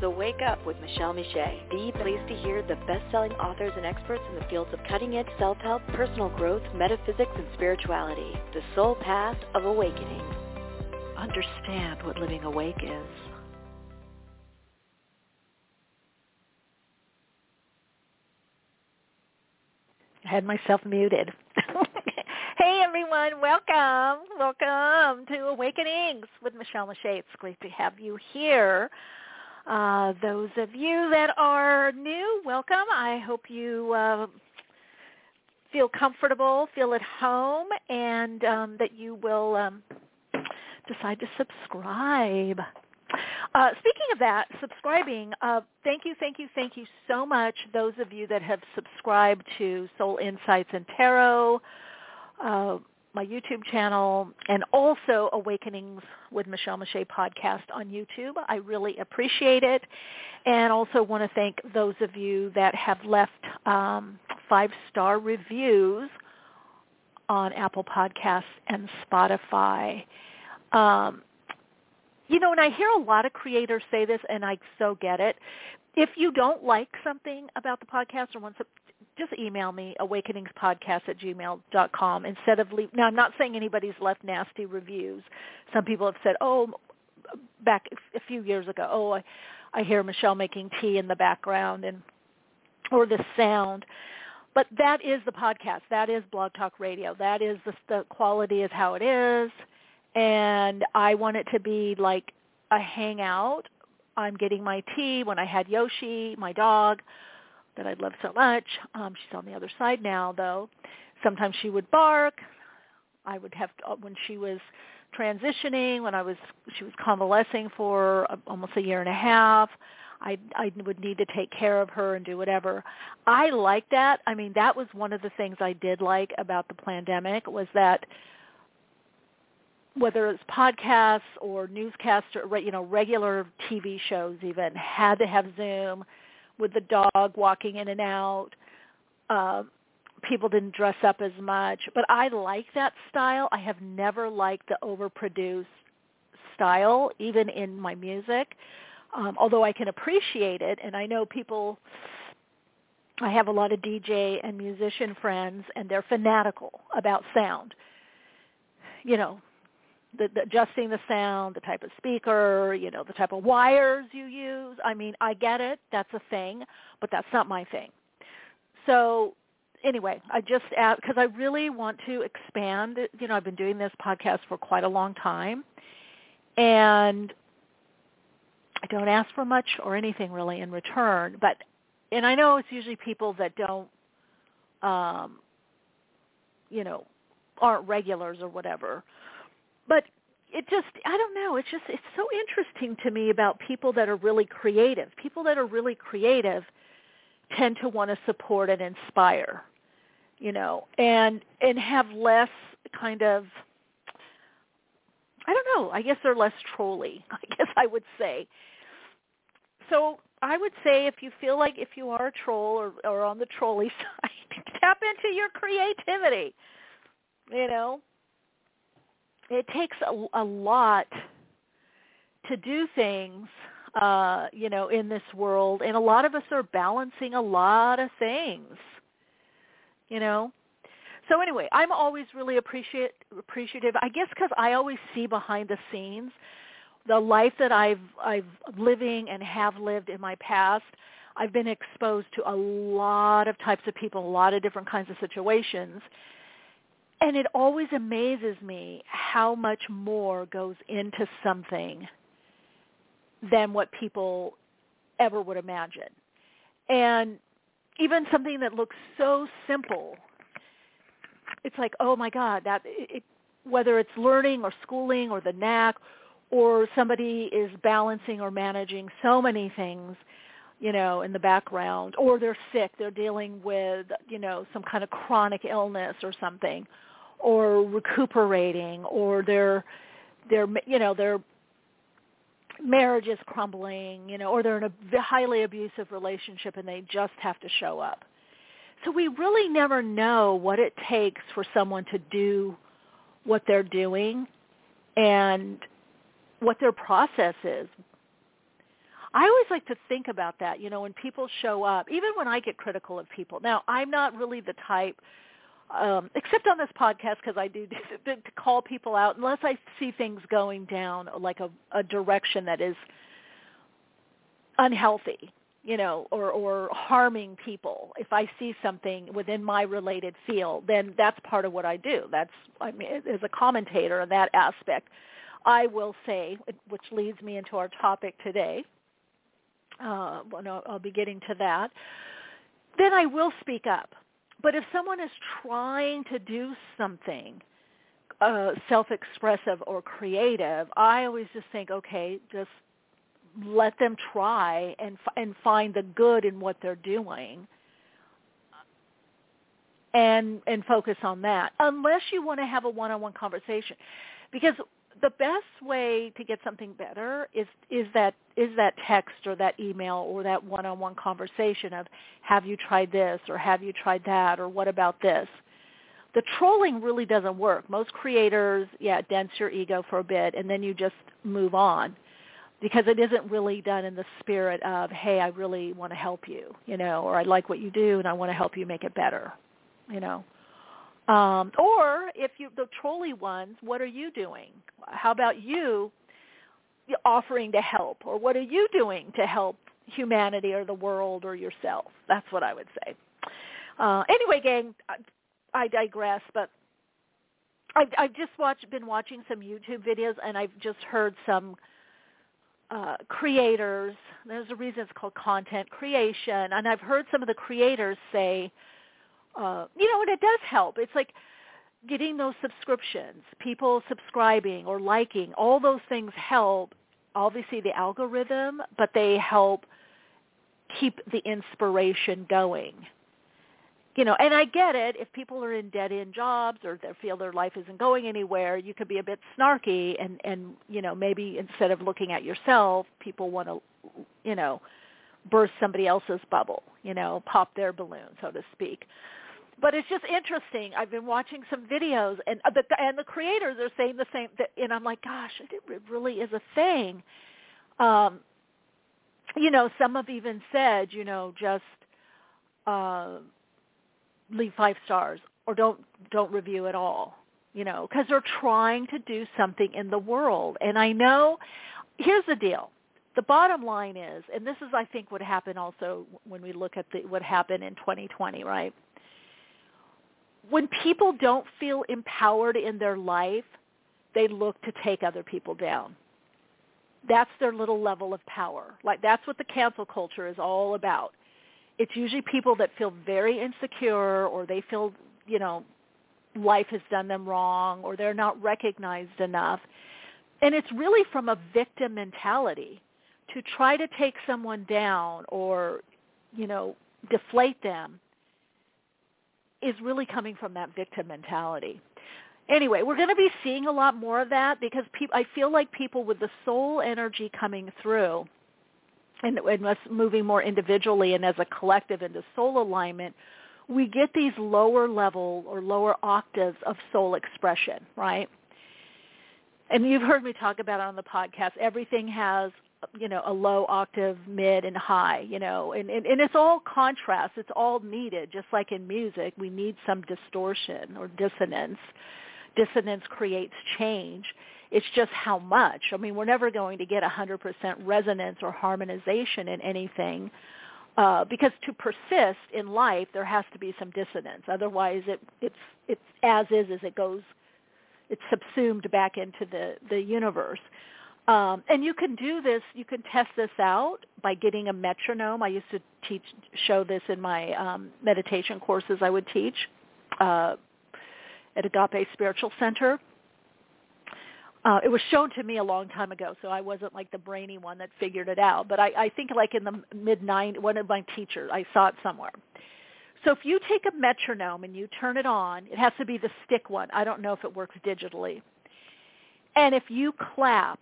So wake up with Michele Meiche. Be pleased to hear the best-selling authors and experts in the fields of cutting-edge self-help, personal growth, metaphysics, and spirituality. The soul path of awakening. Understand what living awake is. I had myself muted. hey everyone, welcome. Welcome to Awakenings with Michele Meiche. It's great to have you here. Uh, those of you that are new, welcome. I hope you uh, feel comfortable, feel at home, and um, that you will um, decide to subscribe. Uh, speaking of that, subscribing, uh, thank you, thank you, thank you so much, those of you that have subscribed to Soul Insights and Tarot, uh, my YouTube channel, and also Awakenings with Michele Meiche podcast on YouTube. I really appreciate it. And also want to thank those of you that have left um, five-star reviews on Apple Podcasts and Spotify. Um, you know, and I hear a lot of creators say this, and I so get it. If you don't like something about the podcast or want just email me, awakeningspodcast at gmail dot com instead of leave. Now, I'm not saying anybody's left nasty reviews. Some people have said, oh, back a few years ago, oh, I, I hear Michele making tea in the background and or the sound. But that is the podcast. That is Blog Talk Radio. That is the, the quality is how it is and I want it to be like a hangout. I'm getting my tea when I had Yoshi, my dog, that I love so much. Um, she's on the other side now, though. Sometimes she would bark. I would have to, when she was transitioning, when I was she was convalescing for almost a year and a half. I I would need to take care of her and do whatever. I like that. I mean, that was one of the things I did like about the pandemic was that whether it's podcasts or newscasts or you know regular TV shows even had to have Zoom with the dog walking in and out. Uh, people didn't dress up as much, but I like that style. I have never liked the overproduced style, even in my music. Um, although I can appreciate it, and I know people. I have a lot of DJ and musician friends, and they're fanatical about sound. You know, the, the adjusting the sound, the type of speaker, you know, the type of wires you use. I mean, I get it. That's a thing, but that's not my thing. So anyway, I just because I really want to expand. You know, I've been doing this podcast for quite a long time, and I don't ask for much or anything really in return. But and I know it's usually people that don't, um, you know, aren't regulars or whatever but it just I don't know, it's just it's so interesting to me about people that are really creative. People that are really creative tend to want to support and inspire, you know, and and have less kind of I don't know, I guess they're less trolly, I guess I would say. So I would say if you feel like if you are a troll or, or on the trolley side, tap into your creativity. You know, it takes a, a lot to do things uh, you know, in this world, and a lot of us are balancing a lot of things, you know. So anyway, I'm always really appreciate appreciative. I guess because I always see behind the scenes the life that I've I've living and have lived in my past. I've been exposed to a lot of types of people, a lot of different kinds of situations, and it always amazes me how much more goes into something than what people ever would imagine. And even something that looks so simple, it's like, oh my God, that it, whether it's learning or schooling or the knack or somebody is balancing or managing so many things, you know, in the background, or they're sick, they're dealing with, you know, some kind of chronic illness or something, or recuperating, or they're, they're, you know, their marriage is crumbling, you know, or they're in a highly abusive relationship and they just have to show up. So we really never know what it takes for someone to do what they're doing and what their process is. I always like to think about that, you know, when people show up, even when I get critical of people. Now, I'm not really the type, um, except on this podcast because I do to call people out unless I see things going down like a, a direction that is unhealthy you know, or, or harming people. If I see something within my related field, then that's part of what I do. That's, I mean, as a commentator in that aspect, I will say, which leads me into our topic today, uh, well, no, I'll be getting to that, then I will speak up. But if someone is trying to do something uh, self-expressive or creative, I always just think, okay, just let them try and and find the good in what they're doing and and focus on that. Unless you want to have a one-on-one conversation. Because the best way to get something better is is that is that text or that email or that one-on-one conversation of have you tried this or have you tried that or what about this the trolling really doesn't work most creators yeah dents your ego for a bit and then you just move on because it isn't really done in the spirit of, hey, I really want to help you, you know, or I like what you do and I want to help you make it better, you know. Um, or if you the trolley ones, what are you doing? How about you offering to help, or what are you doing to help humanity or the world or yourself? That's what I would say. Uh, anyway, gang, I, I digress, but I, I've just watched, been watching some YouTube videos, and I've just heard some uh, creators. There's a reason it's called content creation, and I've heard some of the creators say, uh, you know, and it does help. It's like getting those subscriptions, people subscribing or liking. All those things help. Obviously, the algorithm, but they help keep the inspiration going you know, and I get it. If people are in dead-end jobs or they feel their life isn't going anywhere, you could be a bit snarky, and and you know maybe instead of looking at yourself, people want to, you know, burst somebody else's bubble, you know, pop their balloon, so to speak. But it's just interesting. I've been watching some videos, and uh, the and the creators are saying the same. And I'm like, gosh, it really is a thing. Um, you know, some have even said, you know, just. Uh, leave five stars or don't don't review at all you know because they're trying to do something in the world and i know here's the deal the bottom line is and this is i think what happened also when we look at the, what happened in 2020 right when people don't feel empowered in their life they look to take other people down. That's their little level of power. Like that's what the cancel culture is all about. It's usually people that feel very insecure or they feel, you know, life has done them wrong or they're not recognized enough. And it's really from a victim mentality to try to take someone down or, you know, deflate them is really coming from that victim mentality. Anyway, we're going to be seeing a lot more of that because pe- I feel like people with the soul energy coming through and, and us moving more individually and as a collective into soul alignment, we get these lower level or lower octaves of soul expression, right? And you've heard me talk about it on the podcast. Everything has, you know, a low octave, mid, and high, you know, and, and, and it's all contrast. It's all needed. Just like in music, we need some distortion or dissonance. Dissonance creates change. It's just how much. I mean, we're never going to get a 100% resonance or harmonization in anything uh, because to persist in life, there has to be some dissonance. Otherwise, it, it's it's as is as it goes. It's subsumed back into the the universe. Um, and you can do this. You can test this out by getting a metronome. I used to teach show this in my um, meditation courses. I would teach. Uh, at Agape Spiritual Center. Uh, it was shown to me a long time ago, so I wasn't like the brainy one that figured it out. But I, I think like in the mid 90s, one of my teachers, I saw it somewhere. So if you take a metronome and you turn it on, it has to be the stick one. I don't know if it works digitally. And if you clap,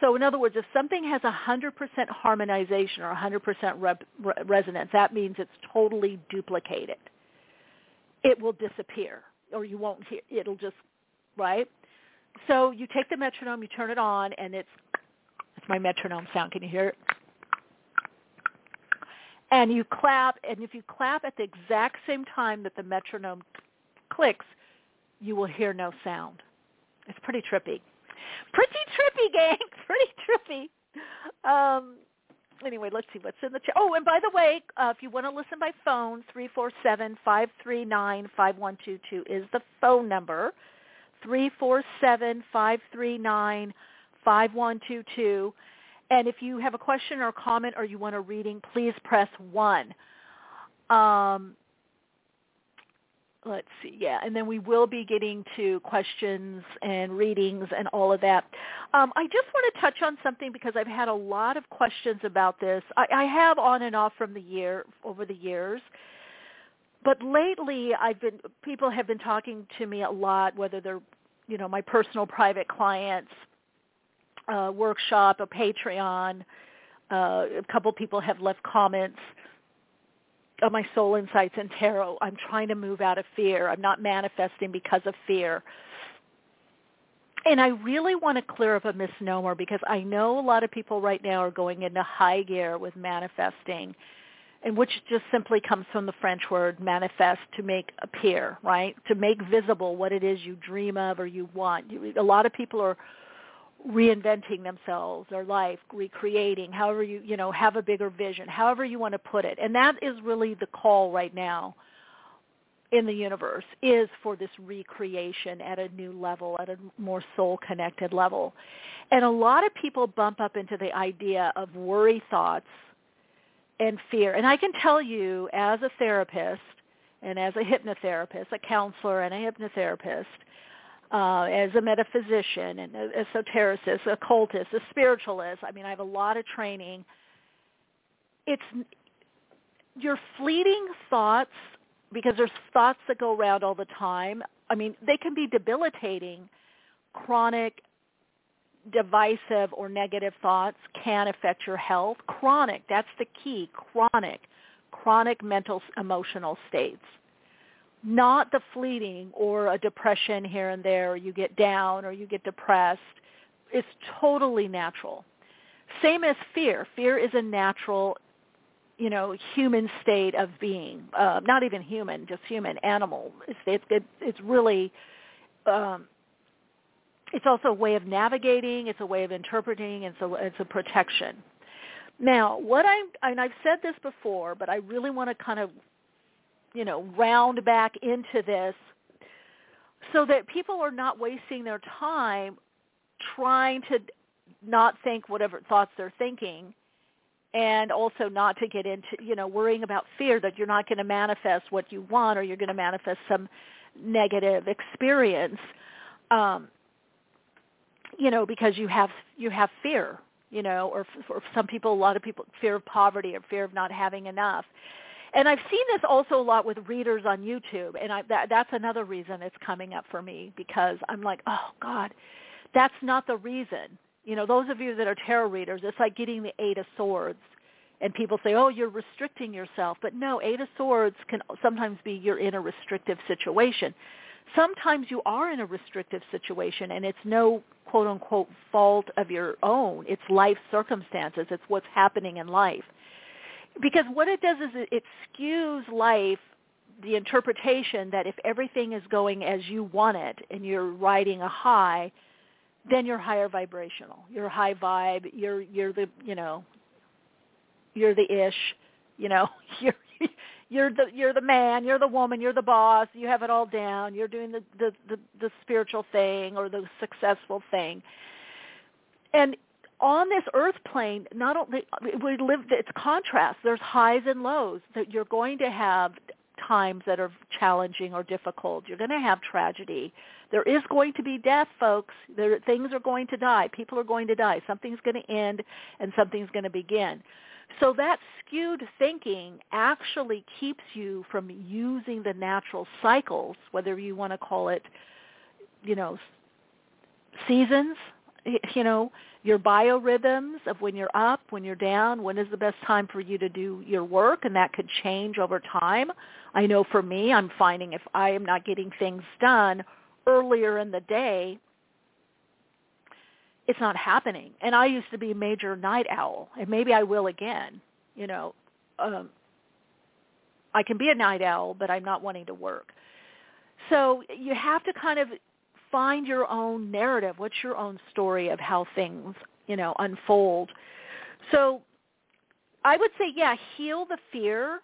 so in other words, if something has 100% harmonization or 100% rep, re- resonance, that means it's totally duplicated. It will disappear, or you won't hear. It'll just right. So you take the metronome, you turn it on, and it's it's my metronome sound. Can you hear it? And you clap, and if you clap at the exact same time that the metronome clicks, you will hear no sound. It's pretty trippy. Pretty trippy, gang. Pretty trippy. Um, anyway, let's see what's in the chat. Oh, and by the way, uh, if you want to listen by phone, three four seven five three nine five one two two is the phone number. Three four seven five three nine five one two two. And if you have a question or comment or you want a reading, please press 1. Um, let's see, yeah, and then we will be getting to questions and readings and all of that. Um, I just want to touch on something because I've had a lot of questions about this. I, I have on and off from the year over the years, but lately I've been people have been talking to me a lot, whether they're you know my personal private clients, uh, workshop, a Patreon. Uh, a couple people have left comments on my soul insights and tarot. I'm trying to move out of fear. I'm not manifesting because of fear. And I really want to clear up a misnomer because I know a lot of people right now are going into high gear with manifesting, and which just simply comes from the French word manifest to make appear, right? To make visible what it is you dream of or you want. A lot of people are reinventing themselves their life recreating however you you know have a bigger vision however you want to put it. And that is really the call right now in the universe is for this recreation at a new level at a more soul connected level. And a lot of people bump up into the idea of worry thoughts and fear. And i can tell you as a therapist and as a hypnotherapist a counselor and a hypnotherapist uh, as a metaphysician and a esotericist, a occultist, a spiritualist. I mean, I have a lot of training. It's your fleeting thoughts because there's thoughts that go around all the time. I mean, they can be debilitating. Chronic, divisive, or negative thoughts can affect your health. Chronic, that's the key. Chronic, chronic mental emotional states not the fleeting or a depression here and there, or you get down or you get depressed. It's totally natural. Same as fear. Fear is a natural, you know, human state of being. Uh, not even human, just human, animal. It's it's, it, it's really. Um, it's also a way of navigating. It's a way of interpreting. It's a it's a protection. Now, what I and I've said this before, but I really want to kind of you know, round back into this so that people are not wasting their time trying to not think whatever thoughts they're thinking and also not to get into, you know, worrying about fear that you're not going to manifest what you want or you're going to manifest some negative experience. Um, you know, because you have you have fear, you know, or for some people, a lot of people, fear of poverty or fear of not having enough and I've seen this also a lot with readers on YouTube, and I, that, that's another reason it's coming up for me because I'm like, oh God, that's not the reason. You know, those of you that are tarot readers, it's like getting the Eight of Swords, and people say, oh, you're restricting yourself, but no, Eight of Swords can sometimes be you're in a restrictive situation. Sometimes you are in a restrictive situation, and it's no quote unquote fault of your own. It's life circumstances. It's what's happening in life because what it does is it, it skews life the interpretation that if everything is going as you want it and you're riding a high then you're higher vibrational. You're high vibe. You're you're the you know you're the ish you know you're you're the you're the man you're the woman you're the boss you have it all down you're doing the the the, the spiritual thing or the successful thing. And on this earth plane, not only we live, it's contrast. There's highs and lows. That you're going to have times that are challenging or difficult. You're going to have tragedy. There is going to be death, folks. There, things are going to die. People are going to die. Something's going to end and something's going to begin. So that skewed thinking actually keeps you from using the natural cycles, whether you want to call it, you know, seasons, you know, your biorhythms of when you're up, when you're down, when is the best time for you to do your work, and that could change over time. I know for me, I'm finding if I am not getting things done earlier in the day, it's not happening. And I used to be a major night owl, and maybe I will again. You know, um, I can be a night owl, but I'm not wanting to work. So you have to kind of find your own narrative. What's your own story of how things, you know, unfold? So I would say, yeah, heal the fear.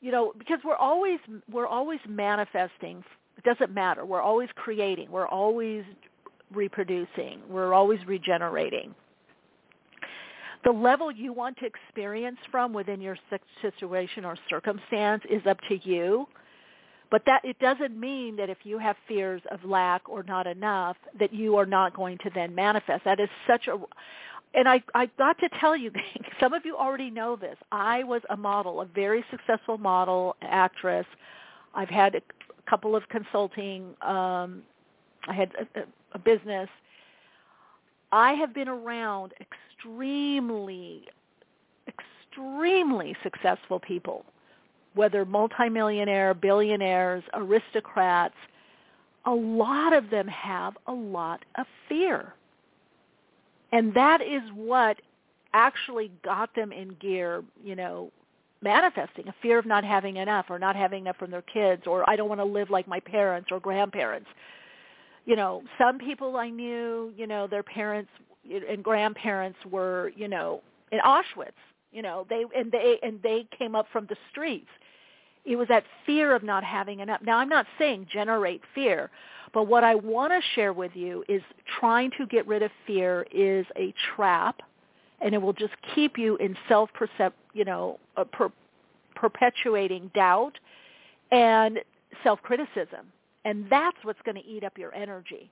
You know, because we're always we're always manifesting. It doesn't matter. We're always creating. We're always reproducing. We're always regenerating. The level you want to experience from within your situation or circumstance is up to you. But that it doesn't mean that if you have fears of lack or not enough that you are not going to then manifest. That is such a and I I got to tell you some of you already know this. I was a model, a very successful model, actress. I've had a couple of consulting um I had a, a business. I have been around extremely extremely successful people whether multimillionaire, billionaires, aristocrats, a lot of them have a lot of fear. And that is what actually got them in gear, you know, manifesting a fear of not having enough or not having enough from their kids or I don't want to live like my parents or grandparents. You know, some people I knew, you know, their parents and grandparents were, you know, in Auschwitz, you know, they and they and they came up from the streets it was that fear of not having enough. Now, I'm not saying generate fear, but what I want to share with you is trying to get rid of fear is a trap, and it will just keep you in self-percept, you know, uh, per- perpetuating doubt and self-criticism. And that's what's going to eat up your energy.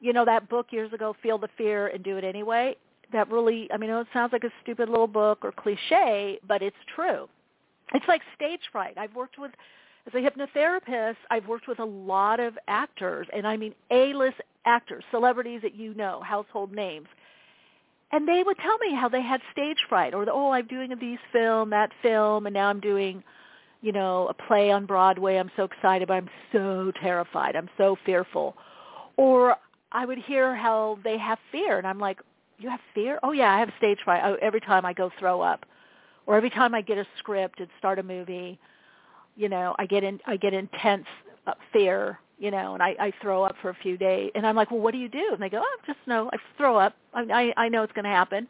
You know that book years ago, Feel the Fear and Do It Anyway? That really, I mean, it sounds like a stupid little book or cliche, but it's true it's like stage fright. I've worked with, as a hypnotherapist, I've worked with a lot of actors, and I mean A-list actors, celebrities that you know, household names. And they would tell me how they had stage fright, or the, oh, I'm doing these film, that film, and now I'm doing, you know, a play on Broadway. I'm so excited, but I'm so terrified. I'm so fearful. Or I would hear how they have fear, and I'm like, you have fear? Oh yeah, I have stage fright. Oh, every time I go throw up or every time I get a script and start a movie, you know, I get in I get intense uh, fear, you know, and I, I throw up for a few days, and I'm like, well, what do you do? And they go, oh, just no, I throw up. I I, I know it's going to happen,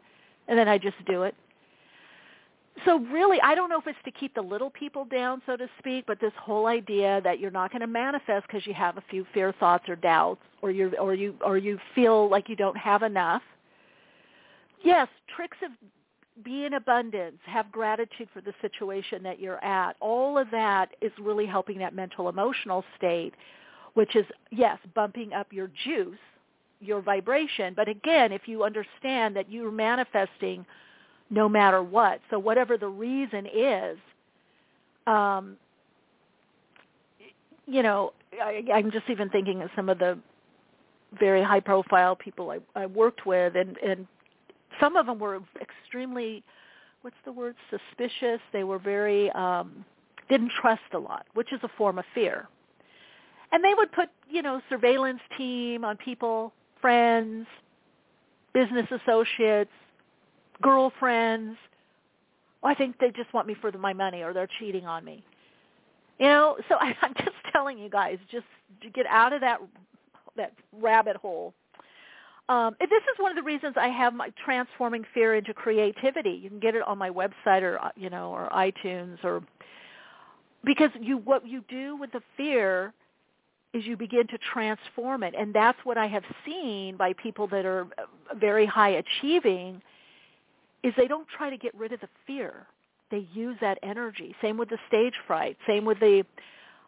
and then I just do it. So really, I don't know if it's to keep the little people down, so to speak, but this whole idea that you're not going to manifest because you have a few fear thoughts or doubts, or you or you or you feel like you don't have enough. Yes, tricks of be in abundance, have gratitude for the situation that you're at. All of that is really helping that mental emotional state, which is, yes, bumping up your juice, your vibration. But again, if you understand that you're manifesting no matter what, so whatever the reason is, um, you know, I, I'm just even thinking of some of the very high profile people I, I worked with and, and some of them were extremely what's the word suspicious. They were very um didn't trust a lot which is a form of fear. And they would put you know surveillance team on people friends business associates girlfriends. Well, i think they just want me for the, my money or they're cheating on me. You know so I, i'm just telling you guys just get out of that that rabbit hole um, this is one of the reasons I have my transforming fear into creativity. You can get it on my website or uh, you know or iTunes or because you what you do with the fear is you begin to transform it, and that's what I have seen by people that are uh, very high achieving is they don't try to get rid of the fear. they use that energy. Same with the stage fright. Same with the.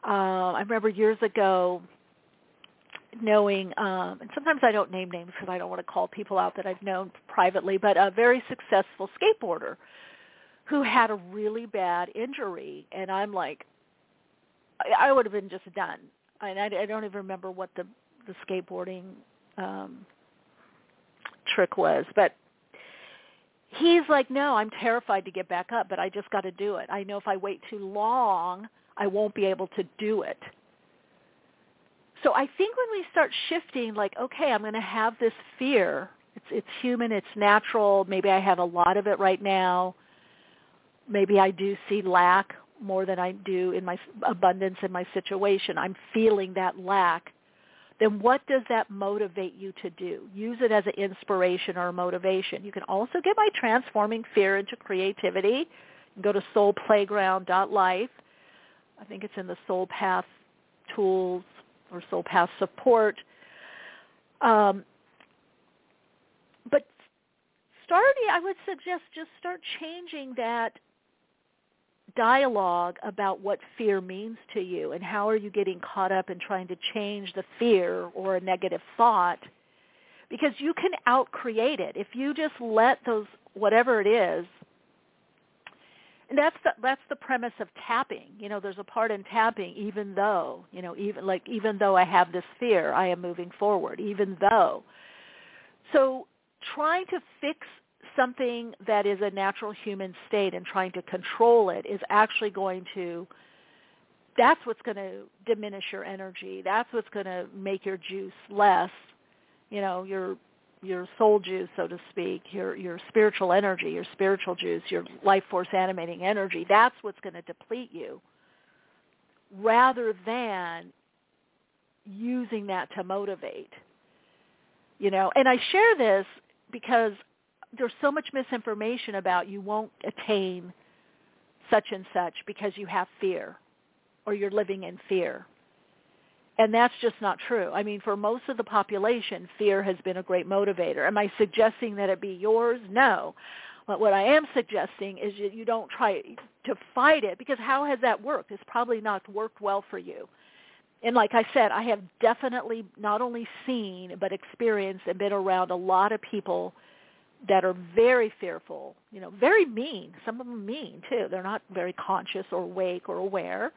Uh, I remember years ago knowing, um, and sometimes I don't name names because I don't want to call people out that I've known privately, but a very successful skateboarder who had a really bad injury, and I'm like, I, I would have been just done. And I, I don't even remember what the the skateboarding um, trick was, but he's like, no, I'm terrified to get back up, but I just got to do it. I know if I wait too long, I won't be able to do it. So I think when we start shifting, like, okay, I'm going to have this fear. It's it's human. It's natural. Maybe I have a lot of it right now. Maybe I do see lack more than I do in my abundance in my situation. I'm feeling that lack. Then what does that motivate you to do? Use it as an inspiration or a motivation. You can also get my Transforming Fear into Creativity. Go to soulplayground.life. I think it's in the Soul Path Tools or Soul Path Support. Um, but starting, I would suggest just start changing that dialogue about what fear means to you and how are you getting caught up in trying to change the fear or a negative thought because you can outcreate it if you just let those whatever it is and that's the that's the premise of tapping. You know there's a part in tapping even though you know even like even though i have this fear i am moving forward even though. So trying to fix something that is a natural human state and trying to control it is actually going to that's what's going to diminish your energy. That's what's going to make your juice less, you know, your your soul juice, so to speak, your your spiritual energy, your spiritual juice, your life force animating energy. That's what's going to deplete you rather than using that to motivate. You know, and I share this because there's so much misinformation about you won't attain such and such because you have fear or you're living in fear. And that's just not true. I mean, for most of the population, fear has been a great motivator. Am I suggesting that it be yours? No. But what I am suggesting is that you don't try to fight it because how has that worked? It's probably not worked well for you. And like I said, I have definitely not only seen but experienced and been around a lot of people that are very fearful, you know, very mean. Some of them mean too. They're not very conscious or awake or aware.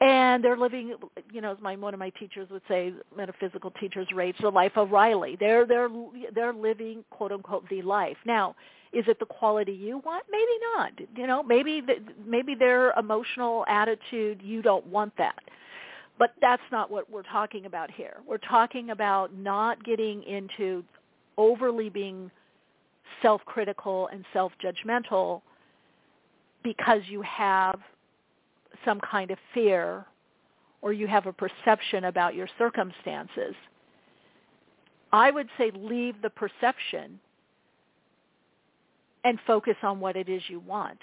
And they're living, you know, as my one of my teachers would say, metaphysical teachers, rage the life of Riley. They're they're they're living quote unquote the life. Now, is it the quality you want? Maybe not. You know, maybe the, maybe their emotional attitude you don't want that. But that's not what we're talking about here. We're talking about not getting into overly being self-critical and self-judgmental because you have some kind of fear or you have a perception about your circumstances. I would say leave the perception and focus on what it is you want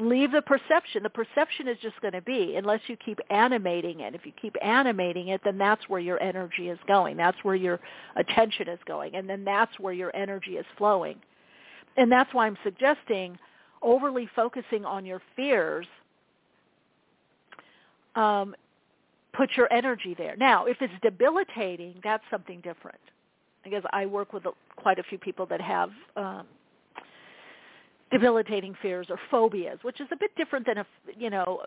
leave the perception. The perception is just going to be, unless you keep animating it. If you keep animating it, then that's where your energy is going. That's where your attention is going. And then that's where your energy is flowing. And that's why I'm suggesting overly focusing on your fears um, put your energy there. Now, if it's debilitating, that's something different. Because I work with quite a few people that have um, debilitating fears or phobias, which is a bit different than a you know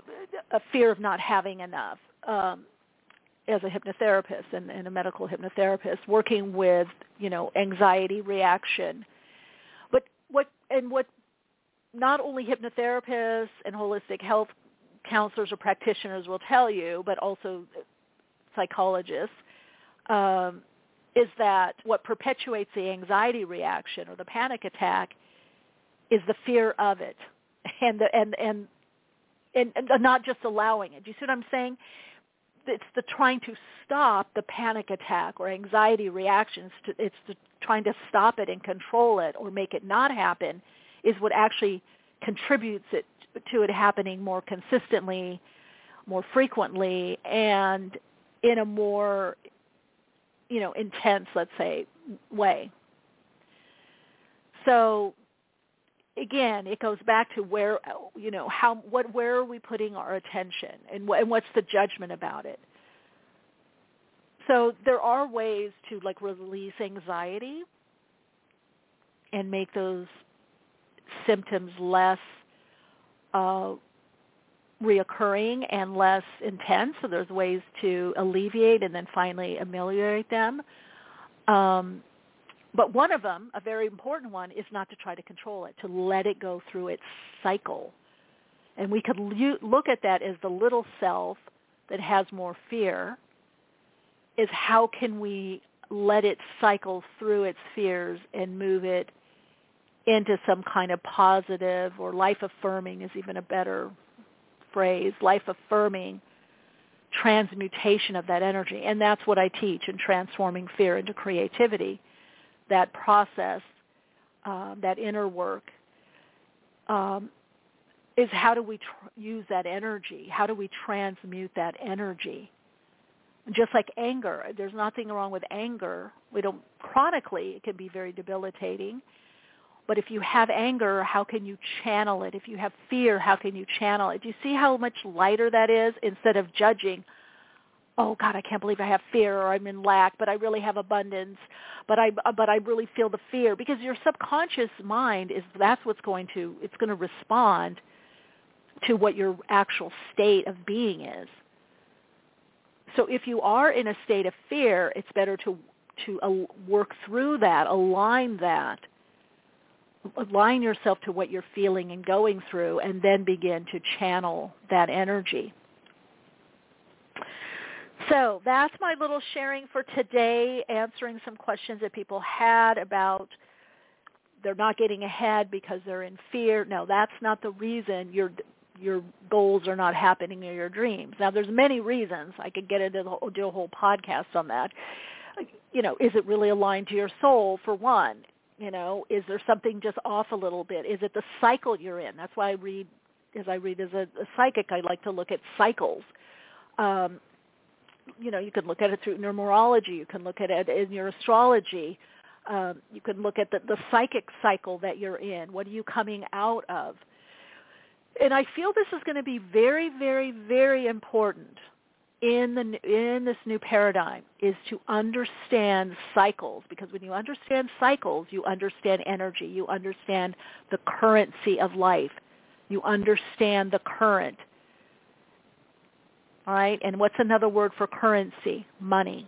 a fear of not having enough. Um, as a hypnotherapist and, and a medical hypnotherapist, working with you know anxiety reaction, but what and what not only hypnotherapists and holistic health counselors or practitioners will tell you, but also psychologists, um, is that what perpetuates the anxiety reaction or the panic attack is the fear of it and the, and, and and and not just allowing it. Do you see what I'm saying? It's the trying to stop the panic attack or anxiety reactions. To, it's the trying to stop it and control it or make it not happen is what actually contributes it to it happening more consistently, more frequently, and in a more you know intense, let's say, way. So again, it goes back to where you know how what where are we putting our attention and, wh- and what's the judgment about it. So there are ways to like release anxiety and make those symptoms less uh, reoccurring and less intense. So there's ways to alleviate and then finally ameliorate them. Um, but one of them, a very important one, is not to try to control it, to let it go through its cycle. And we could look at that as the little self that has more fear, is how can we let it cycle through its fears and move it into some kind of positive or life affirming is even a better phrase, life affirming transmutation of that energy. And that's what I teach in transforming fear into creativity. That process, um, that inner work, um, is how do we tr- use that energy? How do we transmute that energy? Just like anger, there's nothing wrong with anger. We don't chronically; it can be very debilitating but if you have anger, how can you channel it? If you have fear, how can you channel it? Do you see how much lighter that is instead of judging? Oh God, I can't believe I have fear or I'm in lack, but I really have abundance. But I but I really feel the fear because your subconscious mind is that's what's going to it's going to respond to what your actual state of being is. So if you are in a state of fear, it's better to to uh, work through that, align that align yourself to what you're feeling and going through and then begin to channel that energy. So that's my little sharing for today, answering some questions that people had about they're not getting ahead because they're in fear. No, that's not the reason your your goals are not happening in your dreams. Now there's many reasons. I could get into the, do a whole podcast on that. You know, is it really aligned to your soul for one? You know, is there something just off a little bit? Is it the cycle you're in? That's why I read, as I read as a, a psychic, I like to look at cycles. Um, you know, you can look at it through numerology. You can look at it in your astrology. Um, you can look at the, the psychic cycle that you're in. What are you coming out of? And I feel this is going to be very, very, very important in the in this new paradigm is to understand cycles because when you understand cycles you understand energy you understand the currency of life you understand the current. All right? And what's another word for currency? Money.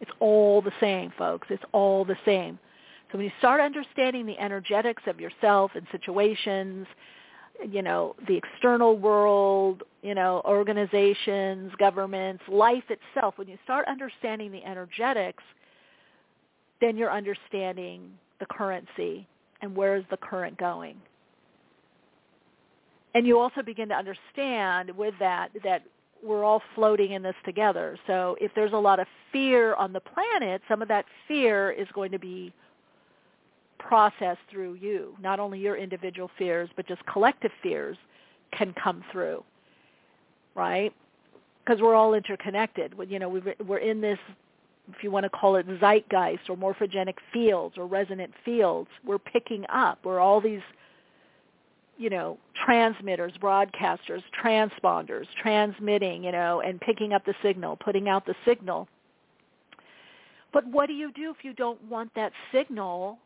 It's all the same folks. It's all the same. So when you start understanding the energetics of yourself and situations you know, the external world, you know, organizations, governments, life itself, when you start understanding the energetics, then you're understanding the currency and where is the current going. And you also begin to understand with that that we're all floating in this together. So if there's a lot of fear on the planet, some of that fear is going to be process through you. Not only your individual fears, but just collective fears can come through, right? Because we're all interconnected. You know, we're in this, if you want to call it zeitgeist or morphogenic fields or resonant fields. We're picking up. We're all these, you know, transmitters, broadcasters, transponders, transmitting, you know, and picking up the signal, putting out the signal. But what do you do if you don't want that signal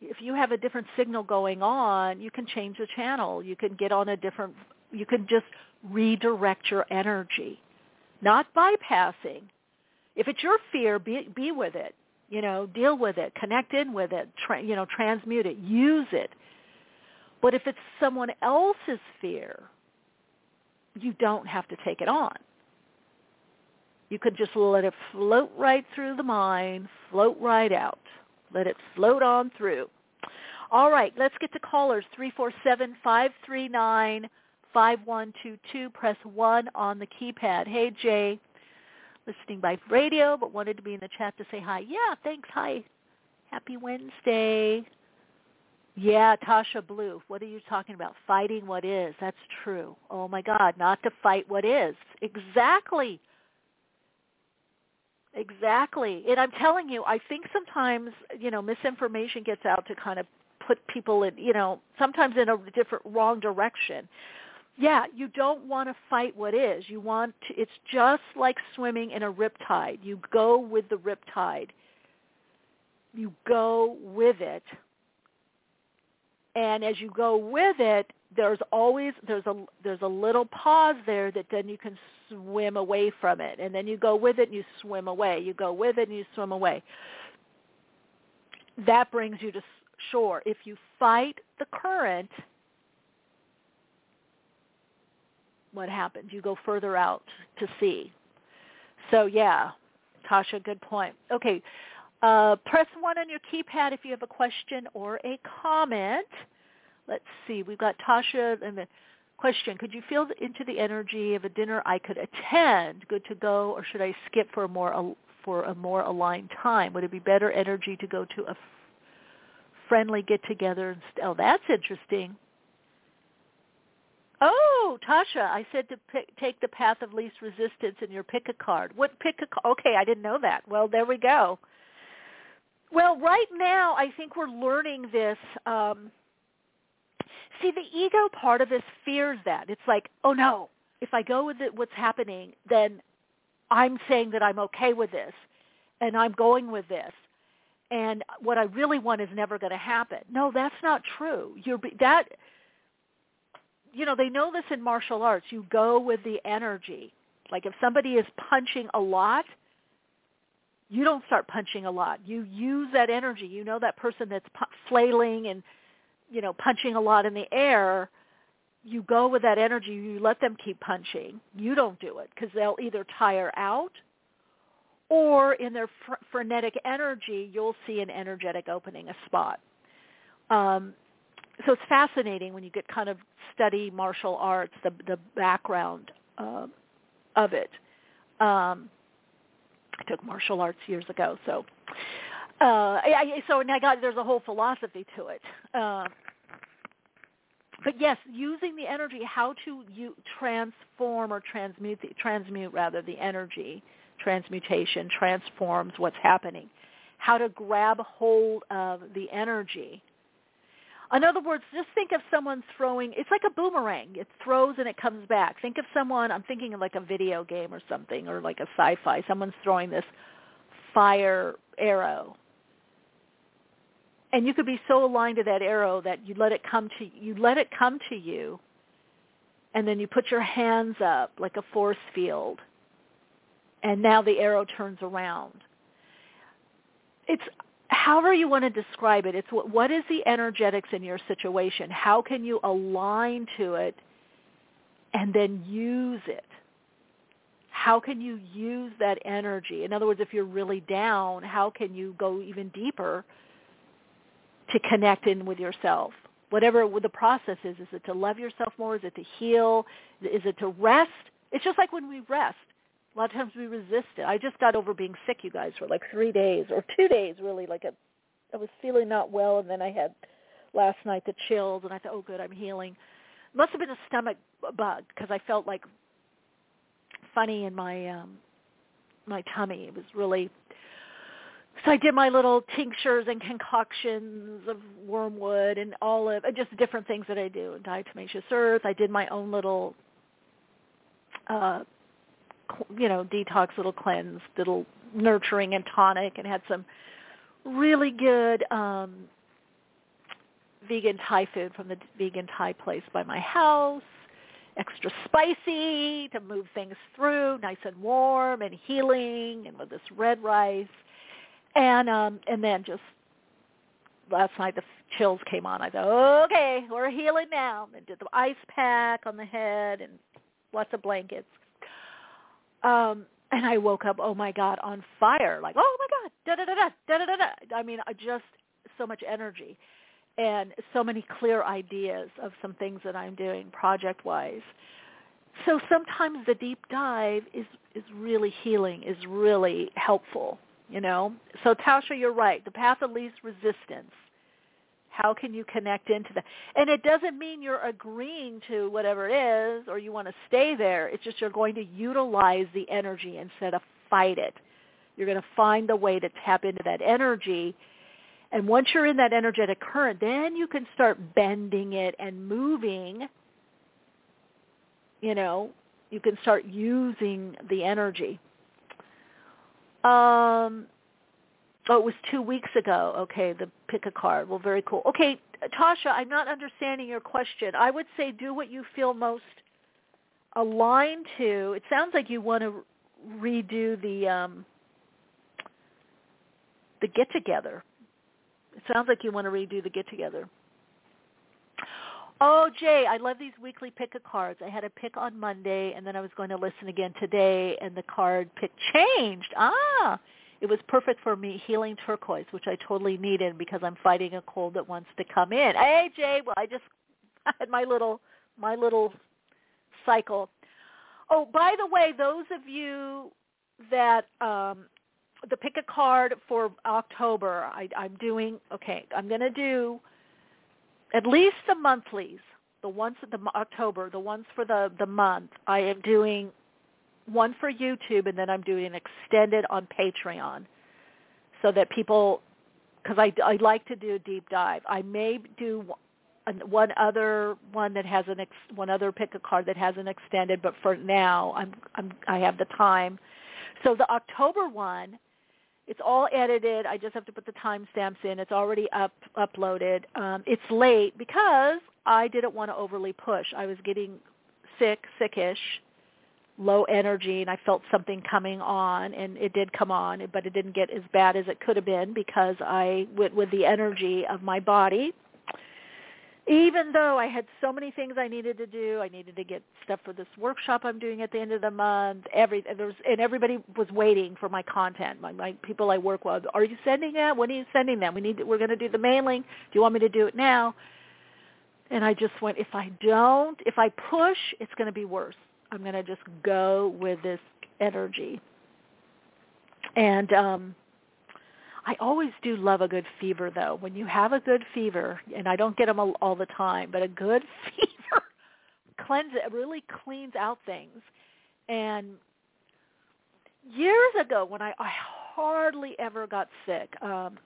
if you have a different signal going on, you can change the channel. You can get on a different, you can just redirect your energy, not bypassing. If it's your fear, be, be with it. You know, deal with it, connect in with it, tra- you know, transmute it, use it. But if it's someone else's fear, you don't have to take it on. You could just let it float right through the mind, float right out. Let it float on through. All right, let's get to callers. 347-539-5122. Press 1 on the keypad. Hey, Jay. Listening by radio, but wanted to be in the chat to say hi. Yeah, thanks. Hi. Happy Wednesday. Yeah, Tasha Blue. What are you talking about? Fighting what is. That's true. Oh my God, not to fight what is. Exactly. Exactly. And I'm telling you, I think sometimes, you know, misinformation gets out to kind of put people in, you know, sometimes in a different wrong direction. Yeah, you don't want to fight what is. You want to it's just like swimming in a riptide. You go with the riptide. You go with it. And as you go with it, there's always there's a there's a little pause there that then you can swim away from it. And then you go with it and you swim away. You go with it and you swim away. That brings you to shore. If you fight the current what happens? You go further out to sea. So yeah tasha good point. Okay uh, press one on your keypad if you have a question or a comment. Let's see, we've got Tasha and the question, could you feel into the energy of a dinner I could attend, good to go, or should I skip for a more for a more aligned time? Would it be better energy to go to a friendly get together? St- oh, that's interesting. Oh, Tasha, I said to pick, take the path of least resistance and your pick a card. What pick a card? Okay, I didn't know that. Well, there we go. Well, right now, I think we're learning this. Um, See, the ego part of us fears that. It's like, oh no, if I go with it, what's happening, then I'm saying that I'm okay with this, and I'm going with this, and what I really want is never going to happen. No, that's not true. You're that. You know, they know this in martial arts. You go with the energy. Like if somebody is punching a lot, you don't start punching a lot. You use that energy. You know that person that's flailing and you know, punching a lot in the air, you go with that energy, you let them keep punching. You don't do it because they'll either tire out or in their fr- frenetic energy, you'll see an energetic opening, a spot. Um, so it's fascinating when you get kind of study martial arts, the, the background uh, of it. Um, I took martial arts years ago, so uh, I, so and I got there's a whole philosophy to it. Uh, but yes, using the energy, how to you transform or transmute, the, transmute rather the energy, transmutation transforms what's happening. How to grab hold of the energy. In other words, just think of someone throwing, it's like a boomerang. It throws and it comes back. Think of someone, I'm thinking of like a video game or something, or like a sci-fi. Someone's throwing this fire arrow and you could be so aligned to that arrow that you let it come to you let it come to you and then you put your hands up like a force field and now the arrow turns around. It's however you want to describe it it's what, what is the energetics in your situation? How can you align to it and then use it? How can you use that energy? In other words if you're really down how can you go even deeper to connect in with yourself. Whatever the process is, is it to love yourself more? Is it to heal? Is it to rest? It's just like when we rest. A lot of times we resist it. I just got over being sick, you guys, for like three days or two days, really. Like a, I was feeling not well, and then I had last night the chills, and I thought, oh, good, I'm healing. Must have been a stomach bug because I felt like funny in my um my tummy. It was really so I did my little tinctures and concoctions of wormwood and olive, just different things that I do. Diatomaceous earth. I did my own little, uh, you know, detox little cleanse, little nurturing and tonic, and had some really good um, vegan Thai food from the vegan Thai place by my house. Extra spicy to move things through, nice and warm and healing, and with this red rice and um and then just last night the chills came on. I thought, okay, we're healing now. And did the ice pack on the head and lots of blankets. Um, and I woke up, oh my God, on fire. Like, oh my God, da da da da da da da. I mean, just so much energy and so many clear ideas of some things that I'm doing project wise. So sometimes the deep dive is is really healing, is really helpful you know? So tasha you're right. The path of least resistance. How can you connect into that? And it doesn't mean you're agreeing to whatever it is or you want to stay there. It's just you're going to utilize the energy instead of fight it. You're going to find the way to tap into that energy. And once you're in that energetic current, then you can start bending it and moving. You know, you can start using the energy. Um, oh, it was two weeks ago. Okay, the pick a card. Well, very cool. Okay, Tasha, I'm not understanding your question. I would say do what you feel most aligned to. It sounds like you want to redo the um, the get together. It sounds like you want to redo the get together. Oh, Jay, I love these weekly pick a cards. I had a pick on Monday, and then I was going to listen again today, and the card pick changed. Ah, it was perfect for me, healing turquoise, which I totally needed because I'm fighting a cold that wants to come in. Hey, Jay, well, I just had my little my little cycle. Oh, by the way, those of you that um, the pick a card for October, I, I'm doing okay. I'm going to do at least the monthlies, the ones for the October, the ones for the the month. I am doing one for YouTube, and then I'm doing an extended on Patreon, so that people, because I I like to do a deep dive. I may do one other one that has an ex, one other pick a card that has an extended, but for now I'm I'm I have the time. So the October one it's all edited. I just have to put the timestamps in. It's already up uploaded. Um, it's late because I didn't want to overly push. I was getting sick, sickish, low energy, and I felt something coming on, and it did come on, but it didn't get as bad as it could have been because I went with the energy of my body even though I had so many things I needed to do, I needed to get stuff for this workshop I'm doing at the end of the month. Every there was, and everybody was waiting for my content. My, my people I work with, are you sending that? When are you sending that? We need. To, we're going to do the mailing. Do you want me to do it now? And I just went. If I don't, if I push, it's going to be worse. I'm going to just go with this energy. And um I always do love a good fever though. When you have a good fever, and I don't get them all, the time, but a good fever cleanse it really cleans out things. And years ago when I, I hardly ever got sick, um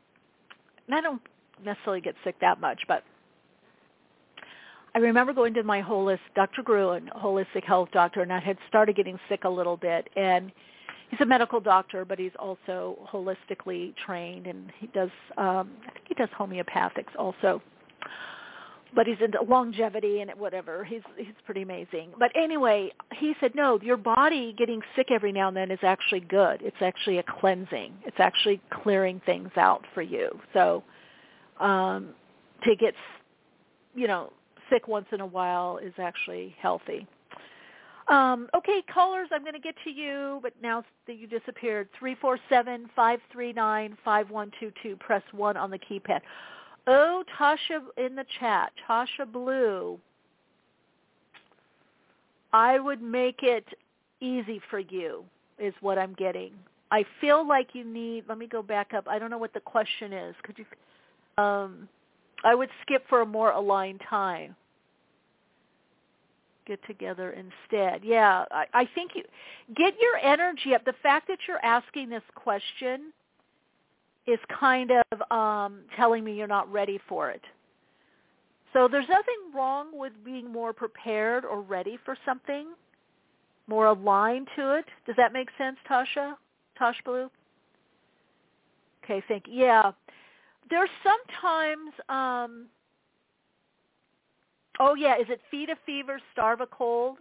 and I don't necessarily get sick that much, but I remember going to my holistic Dr. Gruen, holistic health doctor, and I had started getting sick a little bit and he's a medical doctor, but he's also holistically trained, and he does um, I think he does homeopathics also. But he's into longevity and whatever. He's he's pretty amazing. But anyway, he said, no, your body getting sick every now and then is actually good. It's actually a cleansing. It's actually clearing things out for you. So um, to get, you know, sick once in a while is actually healthy. Um, okay, callers, I'm going to get to you, but now that you disappeared, three four seven five three nine five one two two. Press 1 on the keypad. Oh, Tasha in the chat, Tasha Blue, I would make it easy for you is what I'm getting. I feel like you need, let me go back up. I don't know what the question is. Could you, um, I would skip for a more aligned time get together instead. Yeah, I, I think you get your energy up. The fact that you're asking this question is kind of um, telling me you're not ready for it. So there's nothing wrong with being more prepared or ready for something, more aligned to it. Does that make sense, Tasha? Tosh Blue? Okay, thank you. Yeah. There's sometimes um, Oh yeah, is it feed a fever, starve a cold?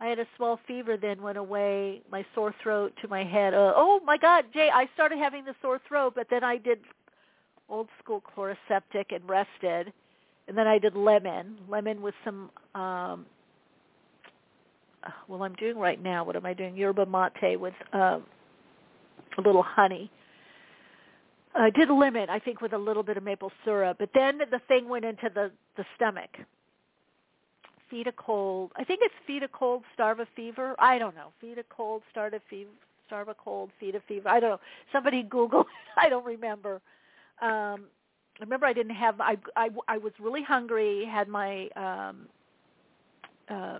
I had a small fever, then went away. My sore throat to my head. Uh, oh my God, Jay! I started having the sore throat, but then I did old school Chloraseptic and rested, and then I did lemon, lemon with some. um Well, I'm doing right now. What am I doing? Yerba mate with um, a little honey. I did lemon, I think, with a little bit of maple syrup, but then the thing went into the the stomach feed a cold. I think it's feed a cold, starve a fever. I don't know. Feed a cold, starve a fever, starve a cold, feed a fever. I don't know. Somebody Google. I don't remember. Um, I remember I didn't have. I I I was really hungry. Had my um, uh,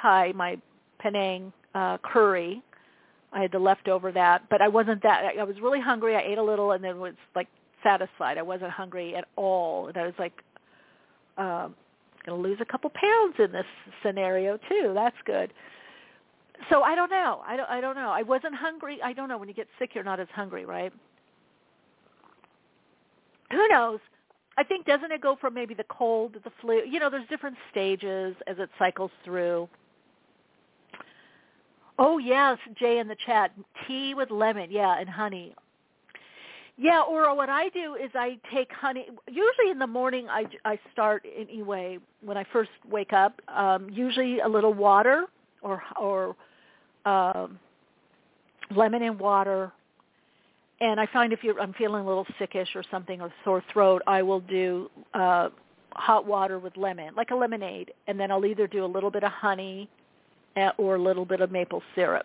Thai, my Penang uh, curry. I had the leftover that, but I wasn't that. I was really hungry. I ate a little, and then was like satisfied. I wasn't hungry at all, and I was like, um, going to lose a couple pounds in this scenario too. That's good. So I don't know. I don't. I don't know. I wasn't hungry. I don't know. When you get sick, you're not as hungry, right? Who knows? I think doesn't it go from maybe the cold to the flu? You know, there's different stages as it cycles through. Oh yes, Jay in the chat. Tea with lemon, yeah, and honey. Yeah, or what I do is I take honey. Usually in the morning, I I start anyway when I first wake up. Um, usually a little water or or um, lemon and water. And I find if you're, I'm feeling a little sickish or something or sore throat, I will do uh, hot water with lemon, like a lemonade, and then I'll either do a little bit of honey eh, or a little bit of maple syrup.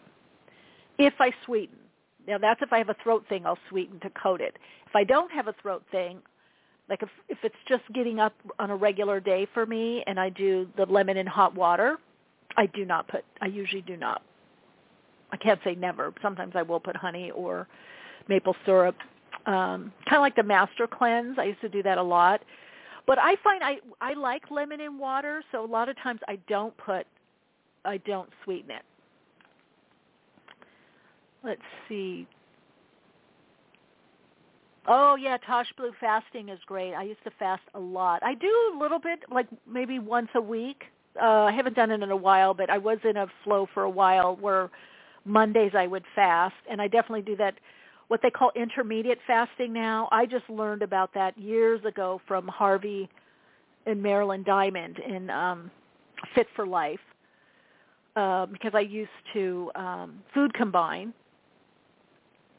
If I sweeten, now that's if I have a throat thing, I'll sweeten to coat it. If I don't have a throat thing, like if if it's just getting up on a regular day for me and I do the lemon in hot water, I do not put I usually do not. I can't say never. Sometimes I will put honey or maple syrup. Um kind of like the master cleanse. I used to do that a lot. But I find I I like lemon in water, so a lot of times I don't put I don't sweeten it let's see. Oh yeah, Tosh Blue fasting is great. I used to fast a lot. I do a little bit, like maybe once a week. Uh, I haven't done it in a while, but I was in a flow for a while where Mondays I would fast, and I definitely do that. What they call intermediate fasting now. I just learned about that years ago from Harvey and Marilyn Diamond in um, Fit for Life, uh, because I used to um, food combine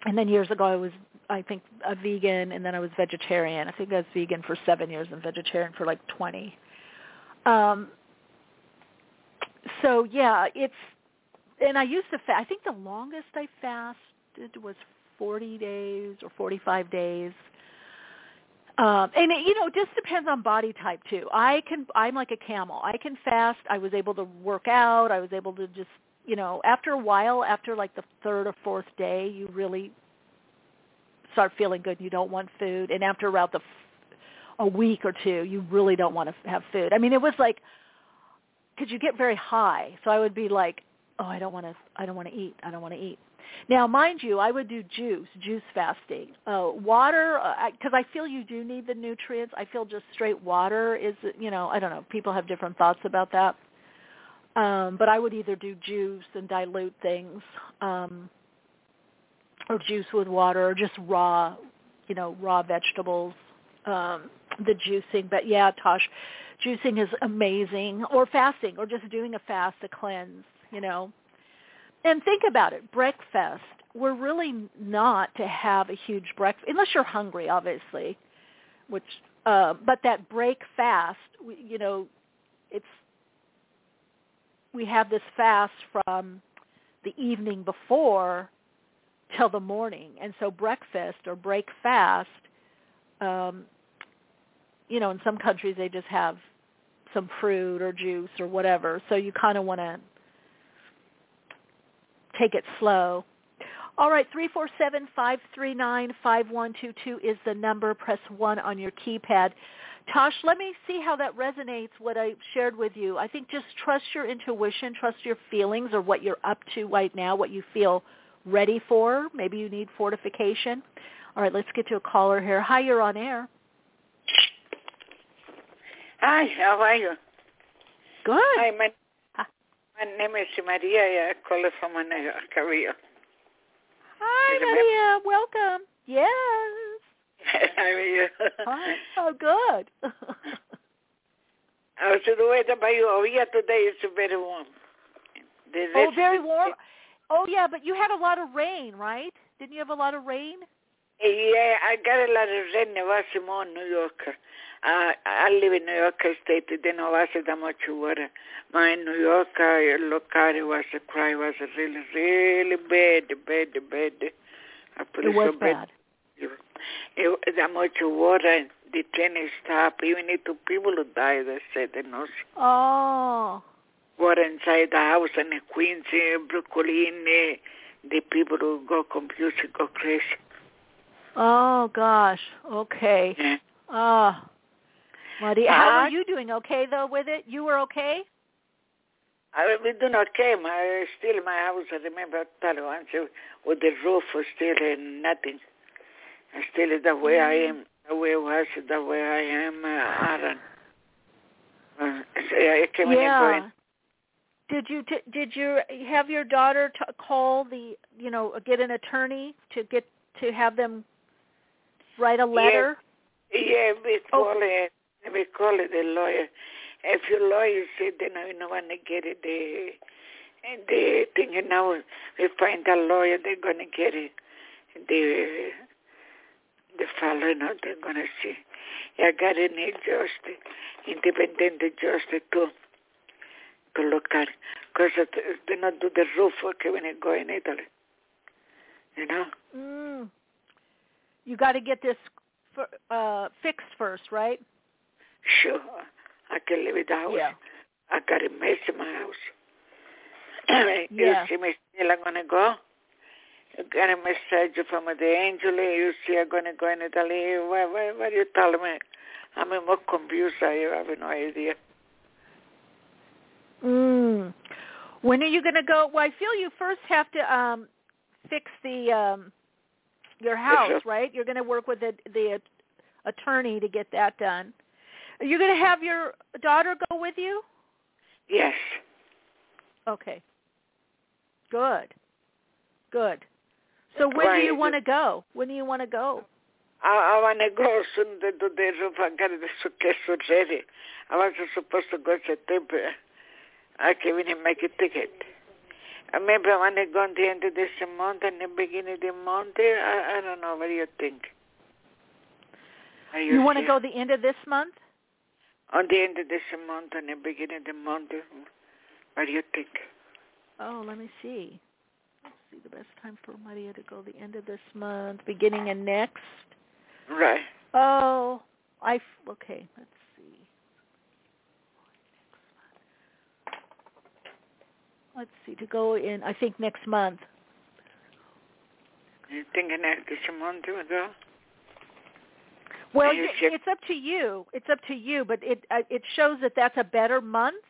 and then years ago I was I think a vegan and then I was vegetarian. I think I was vegan for seven years and vegetarian for like twenty. Um so yeah, it's and I used to fast I think the longest I fasted was forty days or forty five days. Um, and it, you know, it just depends on body type too. I can, I'm like a camel. I can fast. I was able to work out. I was able to just you know, after a while, after like the third or fourth day, you really start feeling good. You don't want food, and after about the a week or two, you really don't want to have food. I mean, it was like because you get very high, so I would be like, oh, I don't want to, I don't want to eat, I don't want to eat. Now, mind you, I would do juice, juice fasting. Uh, water, because uh, I, I feel you do need the nutrients. I feel just straight water is, you know, I don't know. People have different thoughts about that. Um, but I would either do juice and dilute things, um, or juice with water, or just raw, you know, raw vegetables. Um, the juicing, but yeah, Tosh, juicing is amazing, or fasting, or just doing a fast to cleanse, you know. And think about it, breakfast. We're really not to have a huge breakfast unless you're hungry, obviously. Which, uh, but that break fast, you know, it's we have this fast from the evening before till the morning. And so breakfast or break fast, um, you know, in some countries they just have some fruit or juice or whatever. So you kind of want to take it slow. All right, 347-539-5122 is the number. Press 1 on your keypad. Tosh, let me see how that resonates, what I shared with you. I think just trust your intuition, trust your feelings or what you're up to right now, what you feel ready for. Maybe you need fortification. All right, let's get to a caller here. Hi, you're on air. Hi, how are you? Good. Hi, my, my name is Maria. I call from Career. Hi, Maria. Welcome. Yes. How are you? Hi. Oh, good. I the way by you. Oh, yeah, today it's very warm. The oh, very warm. Oh, yeah, but you had a lot of rain, right? Didn't you have a lot of rain? Yeah, I got a lot of rain. I was in New York. Uh, I live in New York State. Then I was that much water. My in New York uh, local was a cry was really, really bad, bad, bad. It was so bad. bad it, that much water, the train stopped. Even if two people died, they said, know. Oh. Water inside the house and in Queens, Brooklyn, the people who go confused, go crazy. Oh gosh. Okay. Yeah. Oh. Maria, how Uh, are you doing? Okay though with it? You were okay? I we do not care. My still my house. I remember I told you once with the roof was still and nothing. Still the way I am, the way I was, the way I am. Uh, Aaron. Uh, I came yeah. going. Did you t- did you have your daughter t- call the you know get an attorney to get to have them write a letter? Yeah, we Oh. call it. We call it a lawyer. If your lawyer said they know you don't want to get it, the the thing you know, we find a lawyer, they're gonna get it. The the fellow, you know, they're gonna see. I got a need justice, independent justice too, to look at, because they not do the roof okay when you go in Italy. You know. Mm. You got to get this f- uh fixed first, right? Sure, I can live the house. Yeah. I got a mess in my house. Yeah. You see me still I'm gonna go. You got a message from the angel. You see I'm gonna go in Italy. What, what, what you tell me? I'm more confused. I have no idea. Mm. When are you going to go? Well, I feel you first have to um fix the um your house, sure. right? You're going to work with the the attorney to get that done. Are you going to have your daughter go with you? Yes. Okay. Good. Good. So when do you want to go? When do you want to go? I, I want to go soon to do the roof. I got the suitcase ready. I was supposed to go September. I in and make a ticket. Uh, maybe I want to go on the end of this month and the beginning of the month. I, I don't know. What do you think? Are You want to go the end of this month? On the end of this month and the beginning of the month. What do you think? Oh, let me see. Let's the best time for Maria to go the end of this month, beginning of next. Right. Oh, I okay. Let's see. Let's see to go in. I think next month. You thinking next month to go? Well, you it's up to you. It's up to you, but it uh, it shows that that's a better month.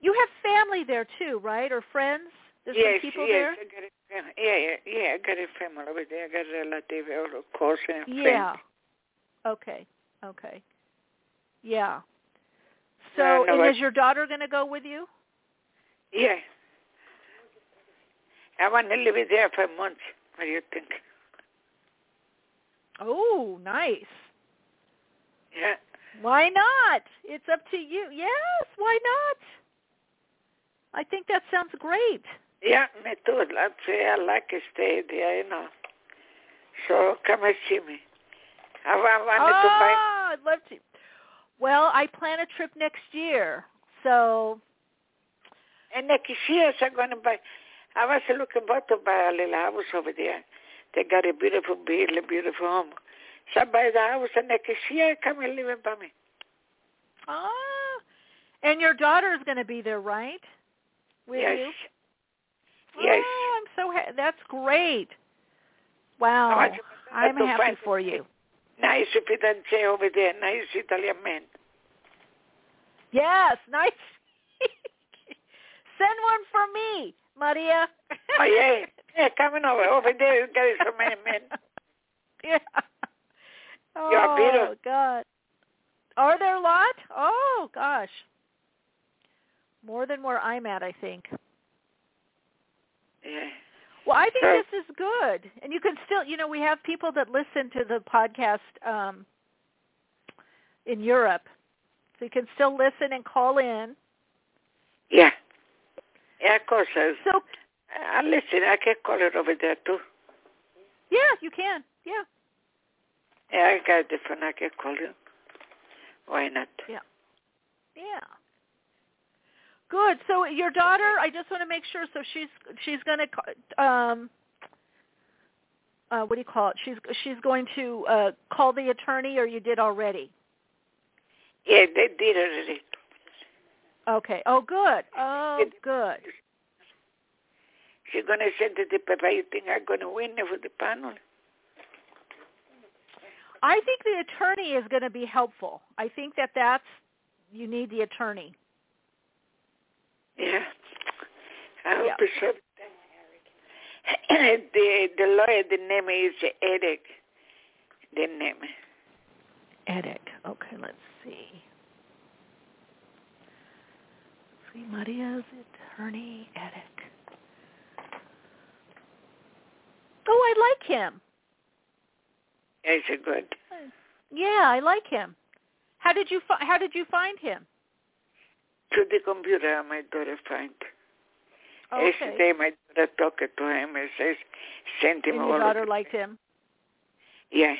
You have family there too, right, or friends? There's yes, some people yes. there. I got a, yeah, yeah, yeah. I got a family over there. I got a relative a cousin. and Yeah. Okay. Okay. Yeah. So, and is your daughter going to go with you? Yeah. I want to live there for months. What do you think? Oh, nice. Yeah. Why not? It's up to you. Yes, why not? I think that sounds great. Yeah, me too. Say I like to stay there, you know. So come and see me. I wa- wanted to buy. Oh, I'd love to. Well, I plan a trip next year. So, And next year I'm going to buy. I was looking about to buy a little house over there. They got a beautiful build, a beautiful home. So I buy the house and next year come and live by me. ah, and your daughter is going to be there, right? With yes. you? Yes. Oh, I'm so ha- that's great. Wow. Oh, want I'm happy for you. Nice fidanze over there, nice Italian man. Yes, nice. Send one for me, Maria. Oh yeah, yeah, coming over. Over there you got so many men. yeah. You're Oh beautiful. God. Are there a lot? Oh gosh. More than where I'm at, I think. Yeah. Well, I think Sure. this is good, and you can still, you know, we have people that listen to the podcast um, in Europe, so you can still listen and call in. Yeah. Yeah, of course. I, So, I listen. I can call it over there too. yeah, you can. Yeah, Yeah, I got the phone. I can call you. Why not? Yeah. Yeah. Good. So your daughter, I just want to make sure. So she's she's going to um, uh, what do you call it? She's she's going to uh, call the attorney, or you did already. Yeah, they did already. Okay. Oh, good. Oh, good. She's gonna send it to Papa. You think I'm gonna win for the panel? I think the attorney is going to be helpful. I think that that's you need the attorney. Yeah, I hope Yeah. so. the the lawyer, the name is Eric. The name. Eric. Okay, let's see. Let's see, Maria's attorney, Eric. Oh, I like him. Is it good? Yeah, I like him. How did you fi- how did you find him? To the computer, my daughter find. Okay. Yesterday, my daughter talked to him and says, send him And all your of daughter the, liked him. yeah,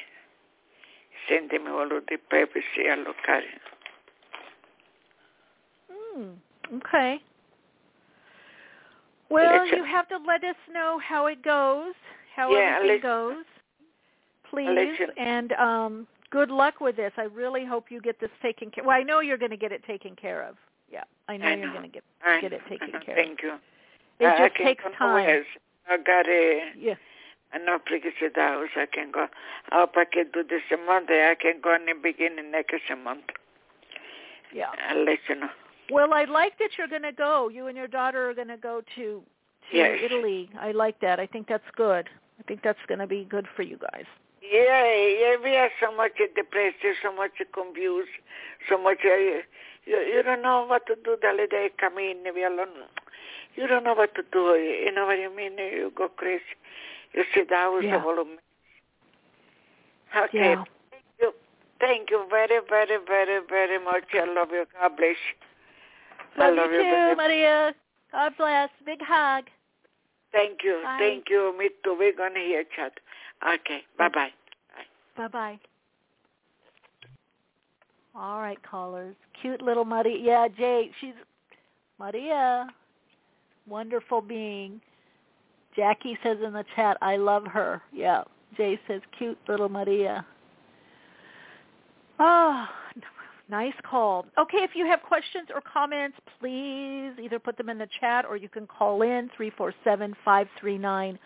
send him all of the papers y a lo Karen. Hmm. Okay. Well, Let's- you have to let us know how it goes, how Yeah, everything goes, please. And um, good luck with this. I really hope you get this taken care. Well, I know you're going to get it taken care of. Yeah, I know I you're going to get I- get it taken care of. Thank you. It I just ah, can takes time. nowhere. I got a, Yeah. an obligation house. I can go. I hope I can do this a month. Eh, I can go in the beginning next month. Yeah. I'll let you know. Well, I like that you're going to go. You and your daughter are going to go to to Yes. Italy. I like that. I think that's good. I think that's going to be good for you guys. Yeah, yeah, we are so much depressed, so much confused, so much. Uh, you, you don't know what to do. The day come in, we alone. You don't know what to do. You know what I mean? You go crazy. You see that was Yeah. all of me. Okay. Yeah. Thank you. Thank you very, very, very, very much. I love you. God bless. I Love, love you you. too, Maria. God bless. Big hug. Thank you. Bye. Thank you. Me too. We're going to hear chat. Okay. Bye-bye. Bye bye. All right, callers. Cute little Maria. Yeah, Jay. She's Maria. Wonderful being. Jackie says in the chat, I love her. Yeah. Jay says, cute little Maria. Oh, nice call. Okay, if you have questions or comments, please either put them in the chat or you can call in 347-539-5122.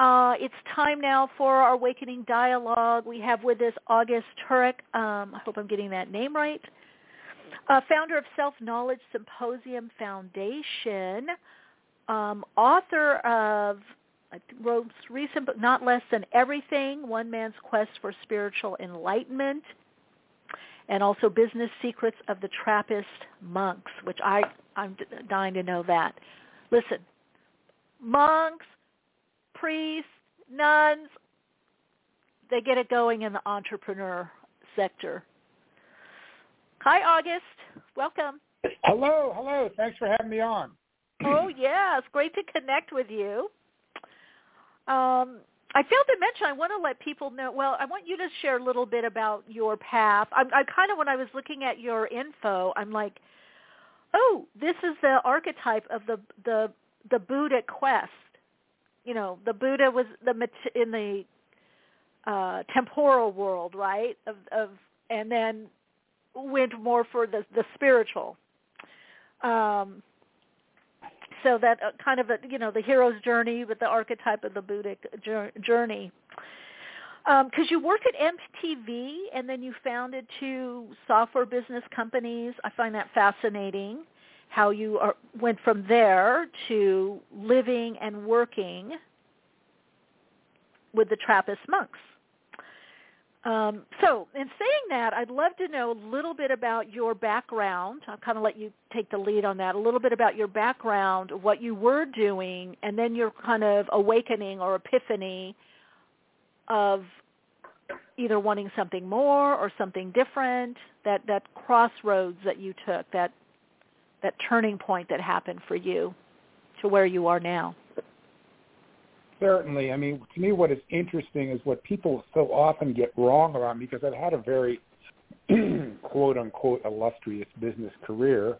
Uh, it's time now for our Awakening Dialogue. We have with us August Turak. Um, I hope I'm getting that name right. Uh, founder of Self-Knowledge Symposium Foundation, um, author of think wrote recent book, Not Less Than Everything, One Man's Quest for Spiritual Enlightenment, and also Business Secrets of the Trappist Monks, which I, I'm dying to know that. Listen, monks, priests, nuns, they get it going in the entrepreneur sector. Hi, August. Welcome. Hello, hello. Thanks for having me on. Oh, yeah. It's great to connect with you. Um, I failed to mention, I want to let people know, well, I want you to share a little bit about your path. I, I kind of, when I was looking at your info, I'm like, oh, this is the archetype of the, the, the Buddha quest. You know, the Buddha was the in the uh, temporal world, right? Of, of, and then went more for the, the spiritual. Um, so that uh, kind of a you know the hero's journey with the archetype of the Buddhic jour- journey. Because um, you worked at MTV and then you founded two software business companies. I find that fascinating. How you are, went from there to living and working with the Trappist monks. Um, so, in saying that, I'd love to know a little bit about your background. I'll kind of let you take the lead on that. A little bit about your background, what you were doing, and then your kind of awakening or epiphany of either wanting something more or something different. That that crossroads that you took, that that turning point that happened for you to where you are now. Certainly. I mean, to me, what is interesting is what people so often get wrong about me because I've had a very quote unquote illustrious business career.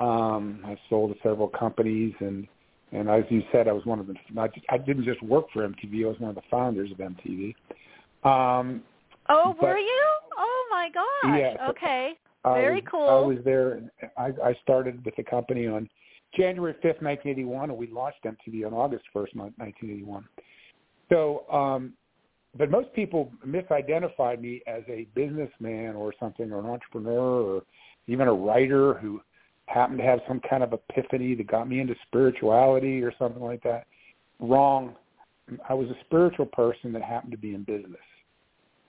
Um, I've sold to several companies, and and as you said, I was one of the. I, just, I didn't just work for MTV; I was one of the founders of MTV. Um, Oh, but- were you? Oh my gosh. Yeah, so I Very was- cool. I was there. I, I started with the company on January 5th, 1981, and we launched MTV on August 1st, 1981. So um, but most people misidentified me as a businessman or something, or an entrepreneur, or even a writer who happened to have some kind of epiphany that got me into spirituality or something like that. Wrong. I was a spiritual person that happened to be in business.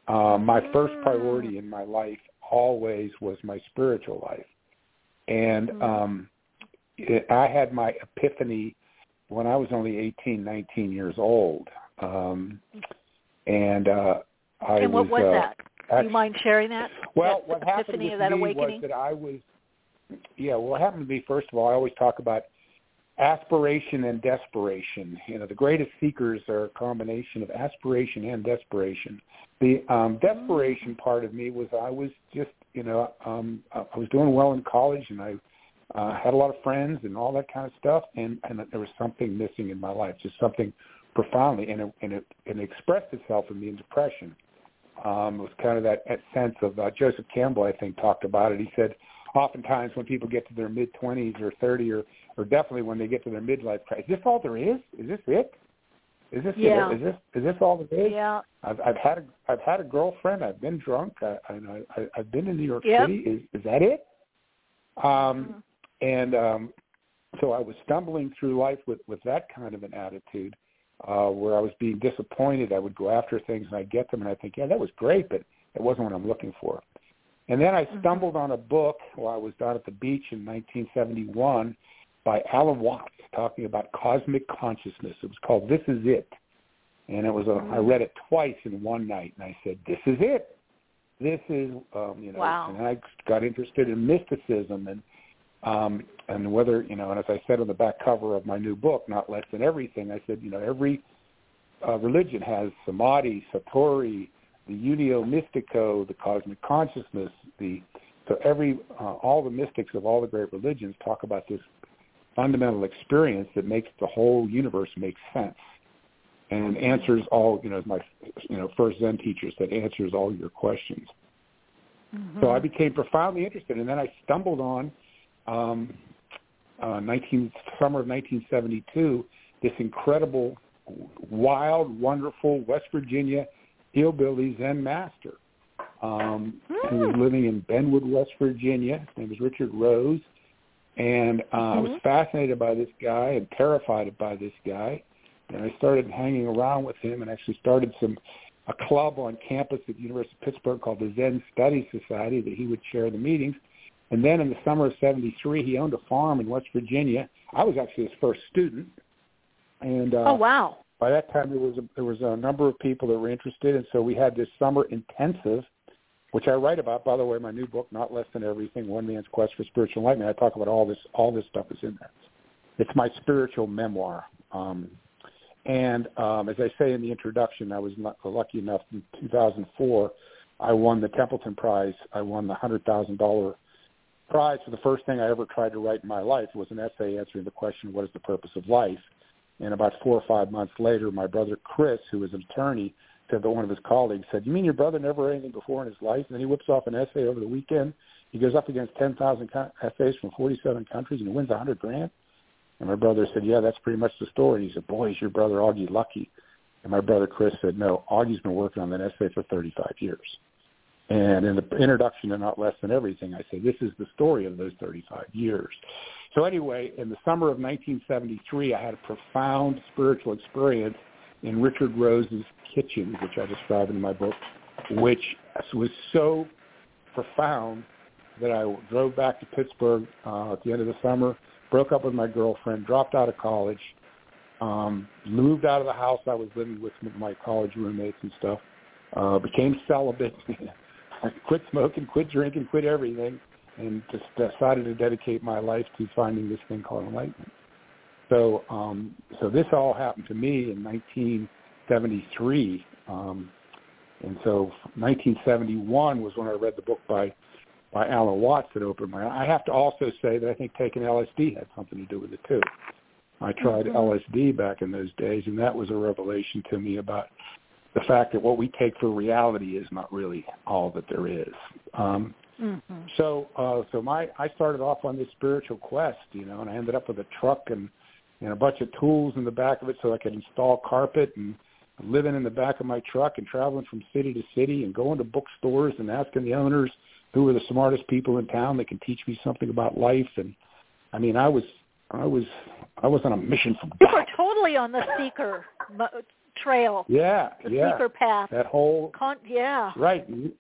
Uh, my first priority in my life always was my spiritual life, and Mm-hmm. um, it, I had my epiphany when I was only 18, 19 years old. Um, and uh, I and what was uh, that? Do you mind sharing that? Well, that what happened of that me awakening? was that I was, yeah. Well, what happened to me first of all, I always talk about aspiration and desperation. You know, the greatest seekers are a combination of aspiration and desperation. The um, desperation part of me was I was just, you know, um, I was doing well in college and I uh, had a lot of friends and all that kind of stuff, and and there was something missing in my life, just something profoundly, and it and it, and it expressed itself in me in depression. Um, it was kind of that, that sense of uh, Joseph Campbell, I think, talked about it. He said, oftentimes when people get to their mid twenties or thirty, or or definitely when they get to their midlife crisis, is this all there is? Is this it? Is this Yeah. it? Is this is this all the there is? Yeah. I've I've had a I've had a girlfriend. I've been drunk. I I, I I've been in New York Yep. City. Is is that it? Um, Mm-hmm. and um, so I was stumbling through life with with that kind of an attitude, uh, where I was being disappointed. I would go after things and I'd get them, and I think, yeah, that was great, but it wasn't what I'm looking for. And then I stumbled on a book while I was down at the beach in 1971 by Alan Watts talking about cosmic consciousness. It was called This Is It. And it was a, I read it twice in one night and I said, This is it. This is um, you know Wow. and I got interested in mysticism and um and whether you know and as I said on the back cover of my new book, Not Less Than Everything, I said, you know, every uh, religion has samadhi, satori, the unio mystico, the cosmic consciousness, the so every uh, all the mystics of all the great religions talk about this fundamental experience that makes the whole universe make sense and answers all you know as my you know first Zen teacher said answers all your questions. So I became profoundly interested, and then I stumbled on um, uh, 19 summer of 1972 this incredible, wild, wonderful West Virginia hillbilly Zen master um, who was living in Benwood, West Virginia. His name was Richard Rose, and uh, I was fascinated by this guy and terrified by this guy. And I started hanging around with him, and actually started some a club on campus at the University of Pittsburgh called the Zen Study Society that he would chair the meetings. And then in the summer of '73, he owned a farm in West Virginia. I was actually his first student, and uh, oh wow. by that time there was a, there was a number of people that were interested, and so we had this summer intensive, which I write about. By the way, my new book, Not Less Than Everything: One Man's Quest for Spiritual Enlightenment. I talk about all this. All this stuff is in there. It's my spiritual memoir. Um, and um, as I say in the introduction, I was lucky enough in 2004. I won the Templeton Prize. I won the hundred thousand dollar prize for the first thing I ever tried to write in my life was an essay answering the question, "What is the purpose of life?" And about four or five months later, my brother Chris, who is an attorney, said that one of his colleagues said, "You mean your brother never read anything before in his life?" And then he whips off an essay over the weekend. He goes up against 10,000 co- essays from 47 countries and he wins a hundred grand. And my brother said, "Yeah, that's pretty much the story." He said, "Boy, is your brother Augie lucky." And my brother Chris said, "No, Augie's been working on that essay for 35 years." And in the introduction to Not Less Than Everything, I say this is the story of those 35 years. So anyway, in the summer of 1973, I had a profound spiritual experience in Richard Rose's kitchen, which I describe in my book, which was so profound that I drove back to Pittsburgh uh, at the end of the summer, broke up with my girlfriend, dropped out of college, um, moved out of the house I was living with my college roommates and stuff, uh, became celibate, quit smoking, quit drinking, quit everything, and just decided to dedicate my life to finding this thing called enlightenment. So, um, so this all happened to me in 1973, um, and so 1971 was when I read the book by by Alan Watts that opened my. I have to also say that I think taking LSD had something to do with it too. I tried Mhm. LSD back in those days, and that was a revelation to me about the fact that what we take for reality is not really all that there is. Um, Mm-hmm. so, uh, so my I started off on this spiritual quest, you know, and I ended up with a truck and and a bunch of tools in the back of it so I could install carpet and living in the back of my truck and traveling from city to city and going to bookstores and asking the owners who are the smartest people in town that can teach me something about life. And I mean, I was, I was, I was on a mission from You God. were totally on the seeker mo- trail. Yeah, the yeah. seeker path. That whole Con- yeah. right. You,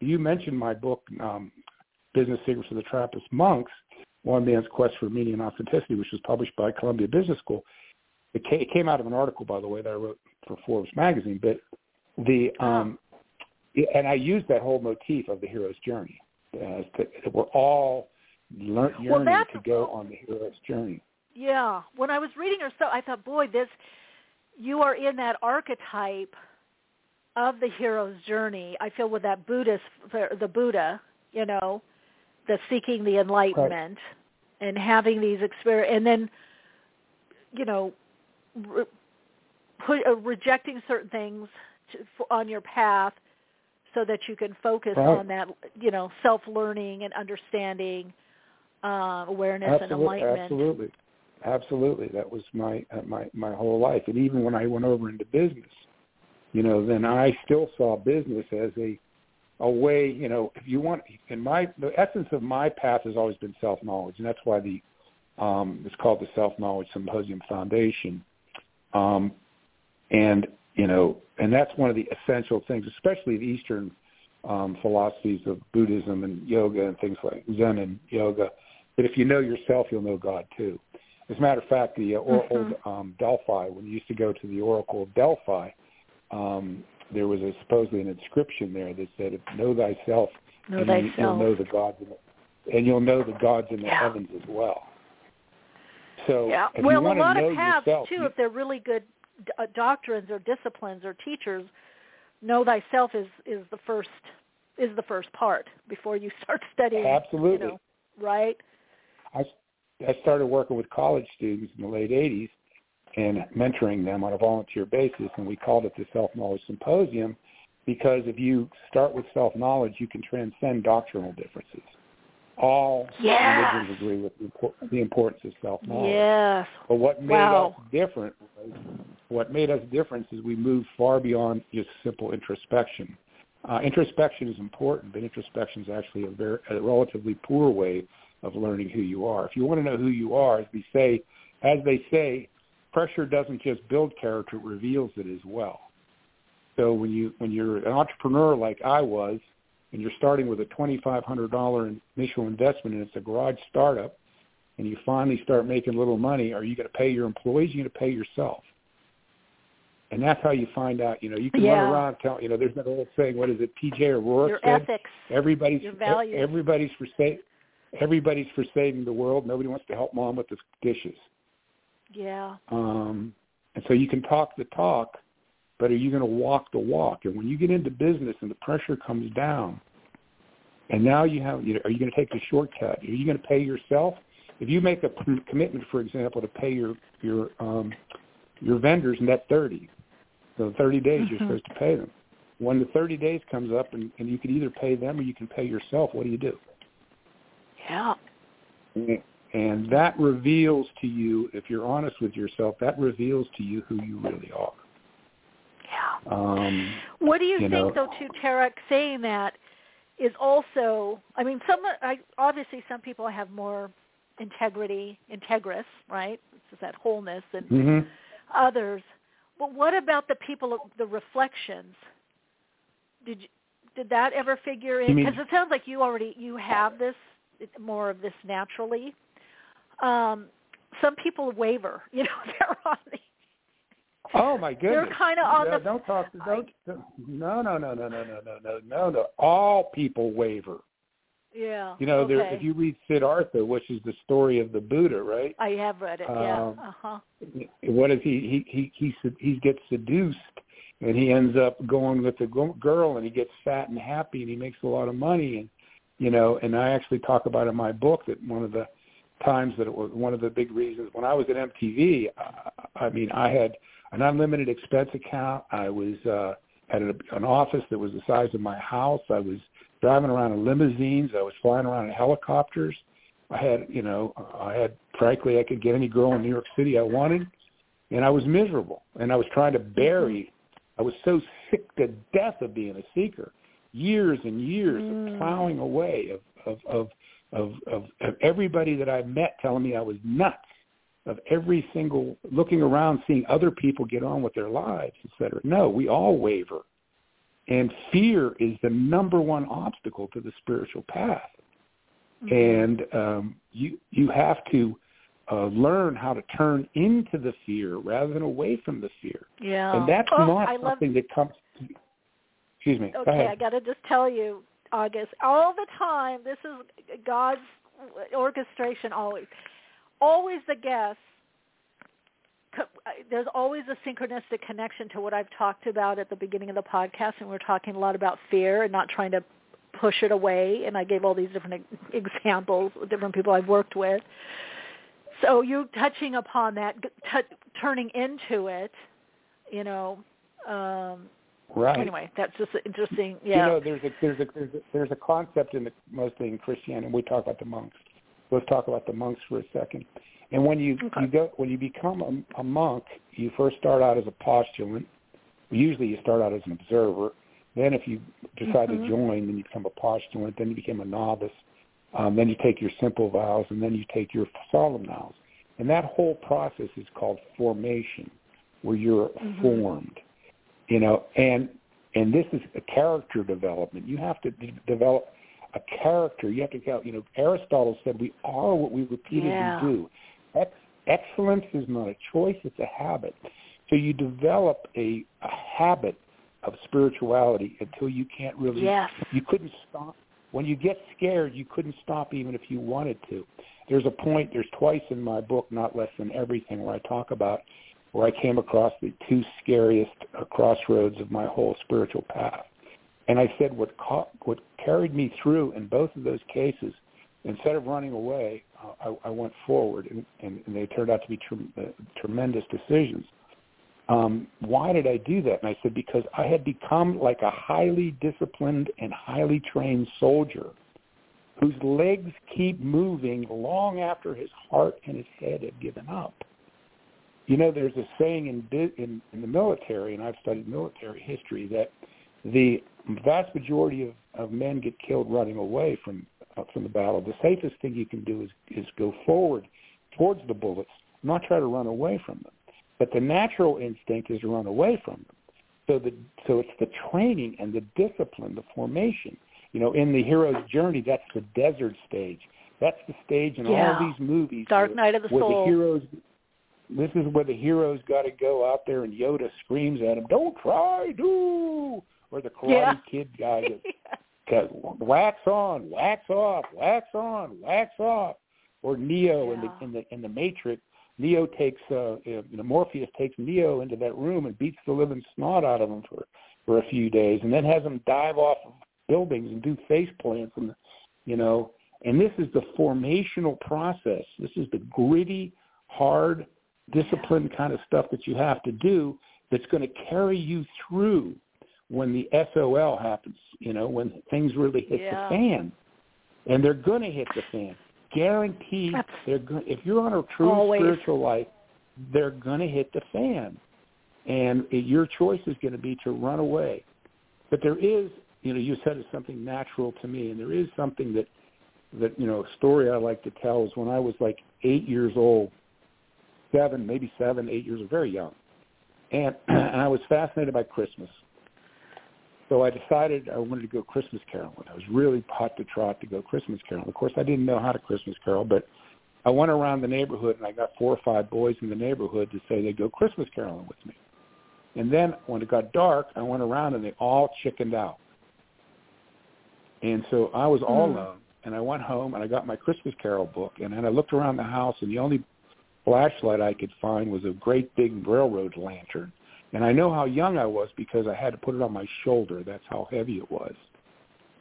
you mentioned my book, um, Business Secrets of the Trappist Monks, One Man's Quest for Meaning and Authenticity, which was published by Columbia Business School. It, ca- it came out of an article, by the way, that I wrote for Forbes magazine. But the um, and I used that whole motif of the hero's journey. Uh, that, that we're all learn, Well, yearning that's- to go on the hero's journey. Yeah. When I was reading her stuff, I thought, boy, this you are in that archetype of the hero's journey. I feel with that Buddhist, the Buddha, you know, the seeking the enlightenment and having these experience, and then, you know, re- put, uh, rejecting certain things to, for, on your path so that you can focus Right. on that, you know, self-learning and understanding, uh, awareness and enlightenment. absolutely, absolutely. That was my uh, my my whole life. And even when I went over into business, you know, then I still saw business as a a way. You know, if you want, in my the essence of my path has always been self knowledge, and that's why the um, it's called the Self Knowledge Symposium Foundation. Um, and you know, and that's one of the essential things, especially the Eastern um, philosophies of Buddhism and yoga and things like Zen and yoga. That if you know yourself, you'll know God too. As a matter of fact, the uh, or, Mhm. old um, Delphi, when you used to go to the Oracle of Delphi, um, there was a, supposedly an inscription there that said, "Know thyself, Know and thyself. you'll know the gods, in the, and you'll know the gods in the Yeah. heavens as well." So, Yeah. Well, a lot of paths yourself, too, if they're really good uh, doctrines or disciplines or teachers, know thyself is is the first is the first part before you start studying. Absolutely. You know, right? I, I started working with college students in the late 80s and mentoring them on a volunteer basis, and we called it the Self-Knowledge Symposium because if you start with self-knowledge, you can transcend doctrinal differences. All Yes. religions agree with the impor- the importance of self-knowledge. Yes. But what made Wow. us different was what made us different is we moved far beyond just simple introspection. Uh, introspection is important, but introspection is actually a, very, a relatively poor way of learning who you are. If you want to know who you are, as they say, as they say, pressure doesn't just build character; it reveals it as well. So when you when you're an entrepreneur like I was, and you're starting with a twenty five hundred dollar initial investment, and it's a garage startup, and you finally start making a little money, are you going to pay your employees? Are you going to pay yourself? And that's how you find out. You know, you can Yeah. run around telling. You know, there's that old saying. What is it? P.J. O'Rourke Your said. ethics. Everybody's your values. everybody's for sa- everybody's for saving the world. Nobody wants to help mom with the dishes. Yeah. Um, and so you can talk the talk, but are you going to walk the walk? And when you get into business and the pressure comes down, and now you have, you know, are you going to take the shortcut? Are you going to pay yourself? If you make a p- commitment, for example, to pay your your um, your vendors net thirty, so thirty days you're Mhm. supposed to pay them. When the thirty days comes up, and, and you can either pay them or you can pay yourself, what do you do? Yeah. And that reveals to you, if you're honest with yourself, that reveals to you who you really are. Yeah. Um, What do you, you think, know- though, to Turak, saying that is also, I mean, some, I, obviously some people have more integrity, integrous, right? It's that wholeness, and mhm. others. But what about the people, the reflections? Did you, did that ever figure in? Because it sounds like you already you have this more of this naturally. Um, some people waver. You know, they're on the Oh my goodness! They're kinda on Yeah, the- Don't talk. Don't. No, no, no, no, no, no, no, no, no, no. All people waver. yeah. You know, okay. there, if you read Siddhartha, which is the story of the Buddha, right? I have read it. Yeah. Um, Uh huh. What is he? He he he he gets seduced, and he ends up going with the girl, and he gets fat and happy, and he makes a lot of money, and you know. And I actually talk about in my book that one of the times that it was one of the big reasons when I was at MTV. I, I mean, I had an unlimited expense account. I was uh, had a, an office that was the size of my house. I was driving around in limousines. I was flying around in helicopters. I had, you know, I had, frankly, I could get any girl in New York City I wanted, and I was miserable. And I was trying to bury I was so sick to death of being a seeker. Years and years mm. of plowing away of of, of of of of everybody that I met telling me I was nuts. Of every single looking around, seeing other people get on with their lives, et cetera. No, we all waver. And fear is the number one obstacle to the spiritual path. Mm-hmm. And um, you you have to uh, learn how to turn into the fear rather than away from the fear. Yeah. And that's oh, not I something love... that comes. Excuse me. Okay, I got to just tell you, August, all the time. This is God's orchestration. Always, always the guest. There's always a synchronistic connection to what I've talked about at the beginning of the podcast, and we're talking a lot about fear and not trying to push it away. And I gave all these different examples, different people I've worked with so you touching upon that, t- turning into it, you know. Um, right. Anyway, that's just interesting. Yeah. You know, there's a there's a there's a, there's a concept in the, mostly in Christianity. We talk about the monks. Let's talk about the monks for a second. And when you okay. you go when you become a, a monk, you first start out as a postulant. Usually, you start out as an observer. Then, if you decide mm-hmm. to join, then you become a postulant. Then you become a novice um, then you take your simple vows, and then you take your solemn vows. And that whole process is called formation, where you're mm-hmm. formed. You know, and and this is a character development. You have to d- develop a character. You have to. You know, Aristotle said we are what we repeatedly yeah. do. Ex- excellence is not a choice; it's a habit. So you develop a, a habit of spirituality until you can't really. Yes. You couldn't stop when you get scared, you couldn't stop even if you wanted to. There's a point, there's twice in my book, Not Less Than Everything, where I talk about where I came across the two scariest crossroads of my whole spiritual path. And I said what what carried me through in both of those cases, instead of running away, uh, I, I went forward, and, and, and they turned out to be uh, tremendous decisions um, why did I do that? And I said, because I had become like a highly disciplined and highly trained soldier whose legs keep moving long after his heart and his head have given up. You know, there's a saying in, in, in the military, and I've studied military history, that the vast majority of, of men get killed running away from uh, from the battle. The safest thing you can do is is go forward towards the bullets, not try to run away from them. But the natural instinct is to run away from them. So the so it's the training and the discipline, the formation. You know, in the hero's journey, that's the desert stage. That's the stage in yeah. all these movies. Dark where, Night of the where Soul. The heroes. This is where the heroes got to go out there, and Yoda screams at him, "Don't try, do!" Or the Karate yeah. Kid guy goes, "Wax on, wax off, wax on, wax off." Or Neo yeah. in the in the in the Matrix Neo takes uh, you know, Morpheus takes Neo into that room and beats the living snot out of him for for a few days, and then has him dive off of buildings and do face plants, and you know, and this is the formational process. This is the gritty, hard, disciplined kind of stuff that you have to do that's going to carry you through when the SOL happens. You know, when things really hit yeah. the fan, and they're going to hit the fan guaranteed they're go- if you're on a true Always. spiritual life, they're going to hit the fan, and your choice is going to be to run away. But there is, you know, you said it's something natural to me, and there is something that that you know a story I like to tell is when I was like eight years old, seven, maybe seven, eight years, very young, and and I was fascinated by Christmas. So I decided I wanted to go Christmas caroling. I was really hot to trot to go Christmas caroling. Of course, I didn't know how to Christmas carol, but I went around the neighborhood and I got four or five boys in the neighborhood to say they'd go Christmas caroling with me. And then when it got dark, I went around and they all chickened out. And so I was all mm. alone and I went home and I got my Christmas carol book and then I looked around the house and the only flashlight I could find was a great big railroad lantern and I know how young I was because I had to put it on my shoulder. That's how heavy it was.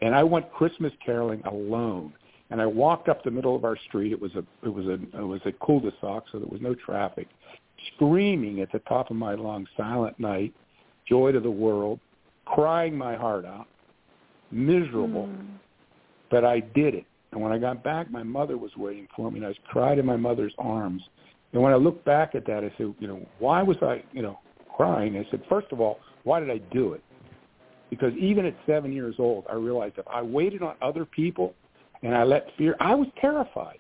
And I went Christmas caroling alone. And I walked up the middle of our street. It was a it was a it was a cul-de-sac, so there was no traffic. Screaming at the top of my lungs, "Silent Night," "Joy to the World," crying my heart out, miserable. Mm. But I did it. And when I got back, my mother was waiting for me, and I was cried in my mother's arms. And when I look back at that, I said, you know, why was I, you know, crying. I said, first of all, why did I do it? Because even at seven years old, I realized if I waited on other people and I let fear, I was terrified.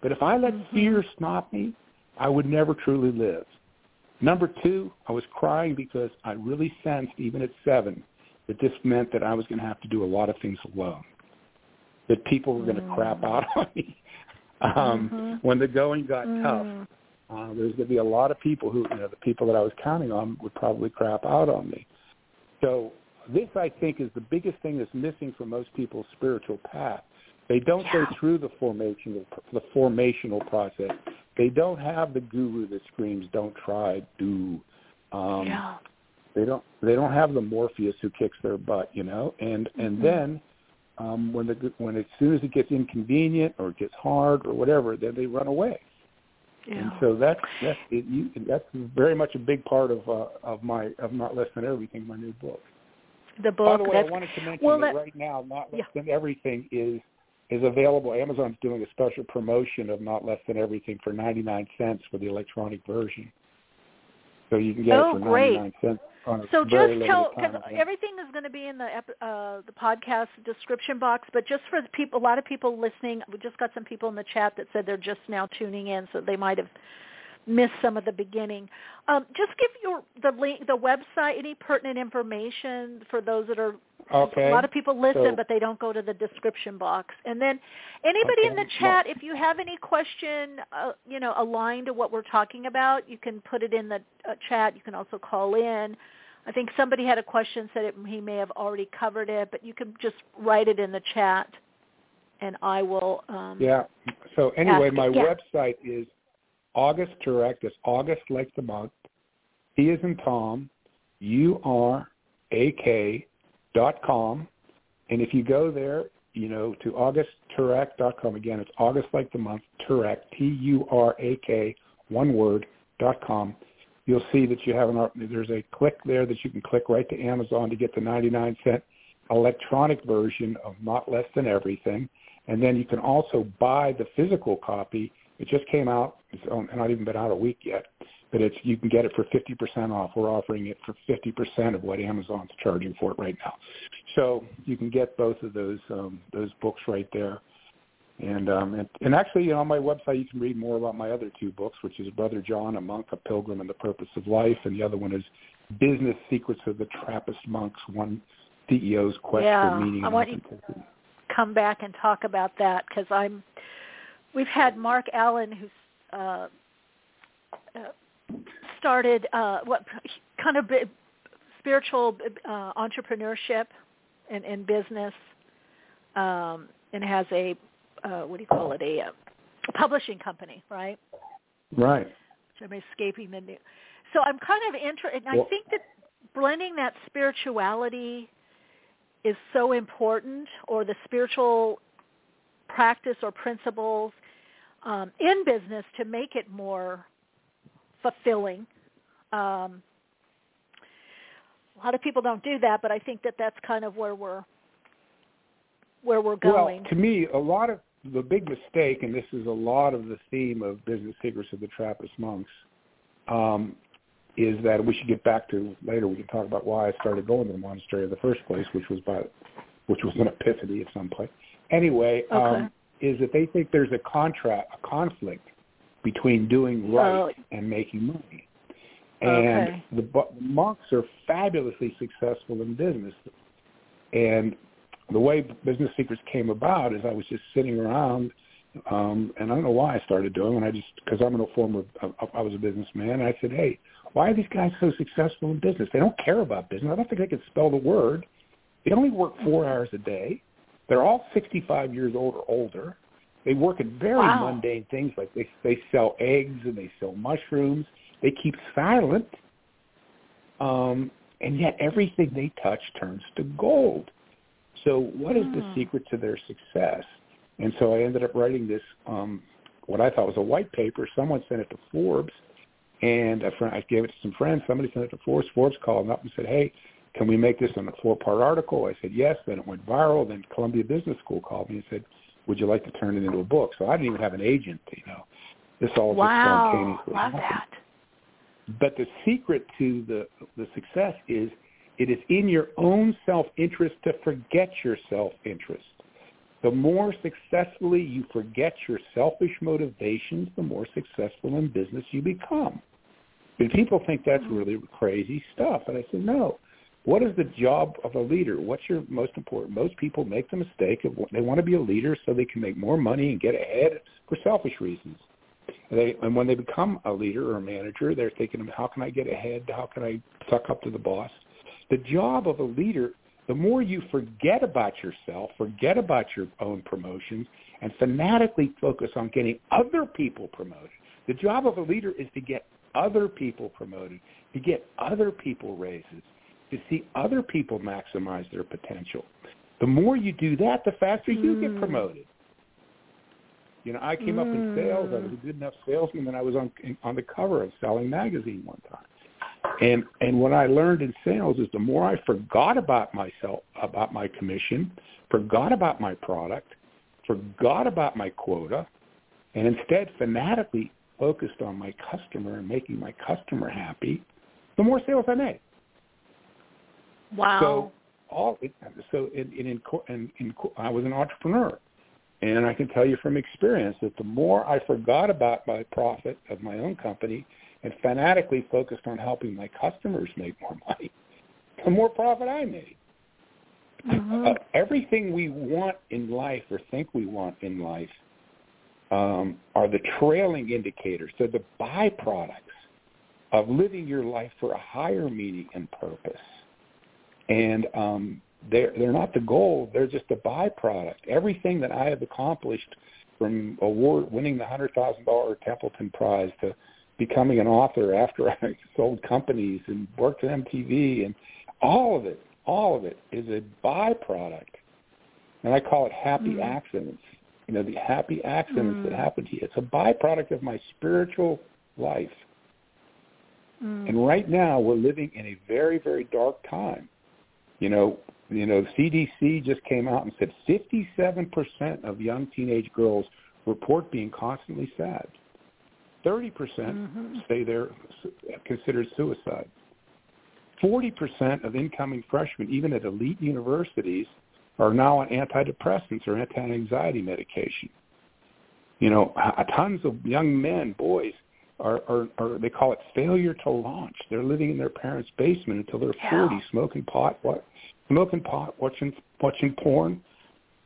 But if I let mm-hmm. fear stop me, I would never truly live. Number two, I was crying because I really sensed, even at seven, that this meant that I was going to have to do a lot of things alone. That people were going to crap out on me um, mm-hmm. when the going got mm-hmm. tough. Uh, there's going to be a lot of people who, you know, the people that I was counting on would probably crap out on me. So this, I think, is the biggest thing that's missing from most people's spiritual path. They don't yeah. go through the formational the formational process. They don't have the guru that screams, "Don't try, do." Um, yeah. They don't. They don't have the Morpheus who kicks their butt, you know. And and mm-hmm. then um, when the when as soon as it gets inconvenient or it gets hard or whatever, then they run away. Yeah. And so that's that's it, you, that's very much a big part of uh, of my of not less than everything, my new book. The book. By the way, I wanted to mention well, that, that right now, not less yeah. than everything is is available. Amazon's doing a special promotion of not less than everything for ninety nine cents for the electronic version. So you can get oh, it for ninety nine cents so just tell because everything is going to be in the uh, the podcast description box. But just for the people, a lot of people listening, we just got some people in the chat that said they're just now tuning in, so they might have missed some of the beginning. Um, just give your the link, the website, any pertinent information for those that are. Okay. A lot of people listen, so, but they don't go to the description box. And then anybody okay. in the chat, if you have any question, uh, you know, aligned to what we're talking about, you can put it in the uh, chat. You can also call in. I think somebody had a question, said it, he may have already covered it, but you can just write it in the chat, and I will. Um, yeah. So anyway, my website is August Turak. It's August like the month. T is in Tom. U R A K dot com, and if you go there, you know to augustturak.com. Again, it's August like the month. Turak. T U R A K. One word. dot com you'll see that you have an there's a click there that you can click right to Amazon to get the 99 cent electronic version of Not Less Than Everything, and then you can also buy the physical copy. It just came out; it's not even been out a week yet, but it's you can get it for 50% off. We're offering it for 50% of what Amazon's charging for it right now, so you can get both of those um, those books right there. And um, and, and actually, you know, on my website, you can read more about my other two books, which is Brother John, a monk, a pilgrim, and the purpose of life, and the other one is Business Secrets of the Trappist Monks, one CEO's quest yeah, for meaning. I want you to come back and talk about that because I'm. We've had Marc Allen, who's uh, uh, started uh, what kind of spiritual uh, entrepreneurship and, and business, um, and has a uh, what do you call it, a, a publishing company, right? Right. So I'm escaping the new. So I'm kind of interested, well, I think that blending that spirituality is so important, or the spiritual practice or principles um, in business to make it more fulfilling. Um, a lot of people don't do that, but I think that that's kind of where we're where we're going. Well, to me, a lot of the big mistake, and this is a lot of the theme of Business Secrets of the Trappist Monks, um, is that we should get back to later. We can talk about why I started going to the monastery in the first place, which was by, which was an epiphany at some point. Anyway, okay. um, is that they think there's a contract, a conflict between doing right oh. and making money. And okay. the, monks are fabulously successful in business, and the way Business Secrets came about is I was just sitting around, um, and I don't know why I started doing it. I just because I'm in a former, I was a businessman, and I said, hey, why are these guys so successful in business? They don't care about business. I don't think they can spell the word. They only work four hours a day. They're all 65 years old or older. They work at very wow. mundane things like they they sell eggs and they sell mushrooms. They keep silent, um, and yet everything they touch turns to gold. So what is the hmm. secret to their success? And so I ended up writing this, um, what I thought was a white paper. Someone sent it to Forbes, and a friend, I gave it to some friends. Somebody sent it to Forbes. Forbes called them up and said, hey, can we make this in a four-part article? I said, yes. Then it went viral. Then Columbia Business School called me and said, would you like to turn it into a book? So I didn't even have an agent, you know. This all wow. just spontaneously Love happened. that. But the secret to the the success is It is in your own self-interest to forget your self-interest. The more successfully you forget your selfish motivations, the more successful in business you become. And people think that's mm. really crazy stuff. And I said, no. What is the job of a leader? What's your most important? Most people make the mistake of they want to be a leader so they can make more money and get ahead for selfish reasons. And, they, and when they become a leader or a manager, they're thinking, how can I get ahead? How can I suck up to the boss? The job of a leader, the more you forget about yourself, forget about your own promotions, and fanatically focus on getting other people promoted. The job of a leader is to get other people promoted, to get other people raises, to see other people maximize their potential. The more you do that, the faster you mm. get promoted. You know, I came mm. up in sales. I was a good enough salesman that I was on on the cover of Selling magazine one time. And and what I learned in sales is the more I forgot about myself, about my commission, forgot about my product, forgot about my quota, and instead fanatically focused on my customer and making my customer happy, the more sales I made. Wow. So all so in in, in, in, in I was an entrepreneur, and I can tell you from experience that the more I forgot about my profit of my own company and fanatically focused on helping my customers make more money, the more profit I made. Mm-hmm. Uh, everything we want in life or think we want in life um, are the trailing indicators. They're the byproducts of living your life for a higher meaning and purpose. And um, they're, they're not the goal. They're just a byproduct. Everything that I have accomplished from award winning the $100,000 Templeton Prize to becoming an author after I sold companies and worked at MTV and all of it, all of it is a byproduct. And I call it happy mm. accidents you know, the happy accidents mm. that happen to you. It's a byproduct of my spiritual life. Mm. And right now we're living in a very, very dark time. You know, you know, CDC just came out and said 57% of young teenage girls report being constantly sad. 30% mm-hmm. say they're considered suicide. 40% of incoming freshmen, even at elite universities, are now on antidepressants or anti-anxiety medication. You know, tons of young men, boys, are, are, are they call it failure to launch. They're living in their parents' basement until they're yeah. 40, smoking pot, what, smoking pot, watching watching porn,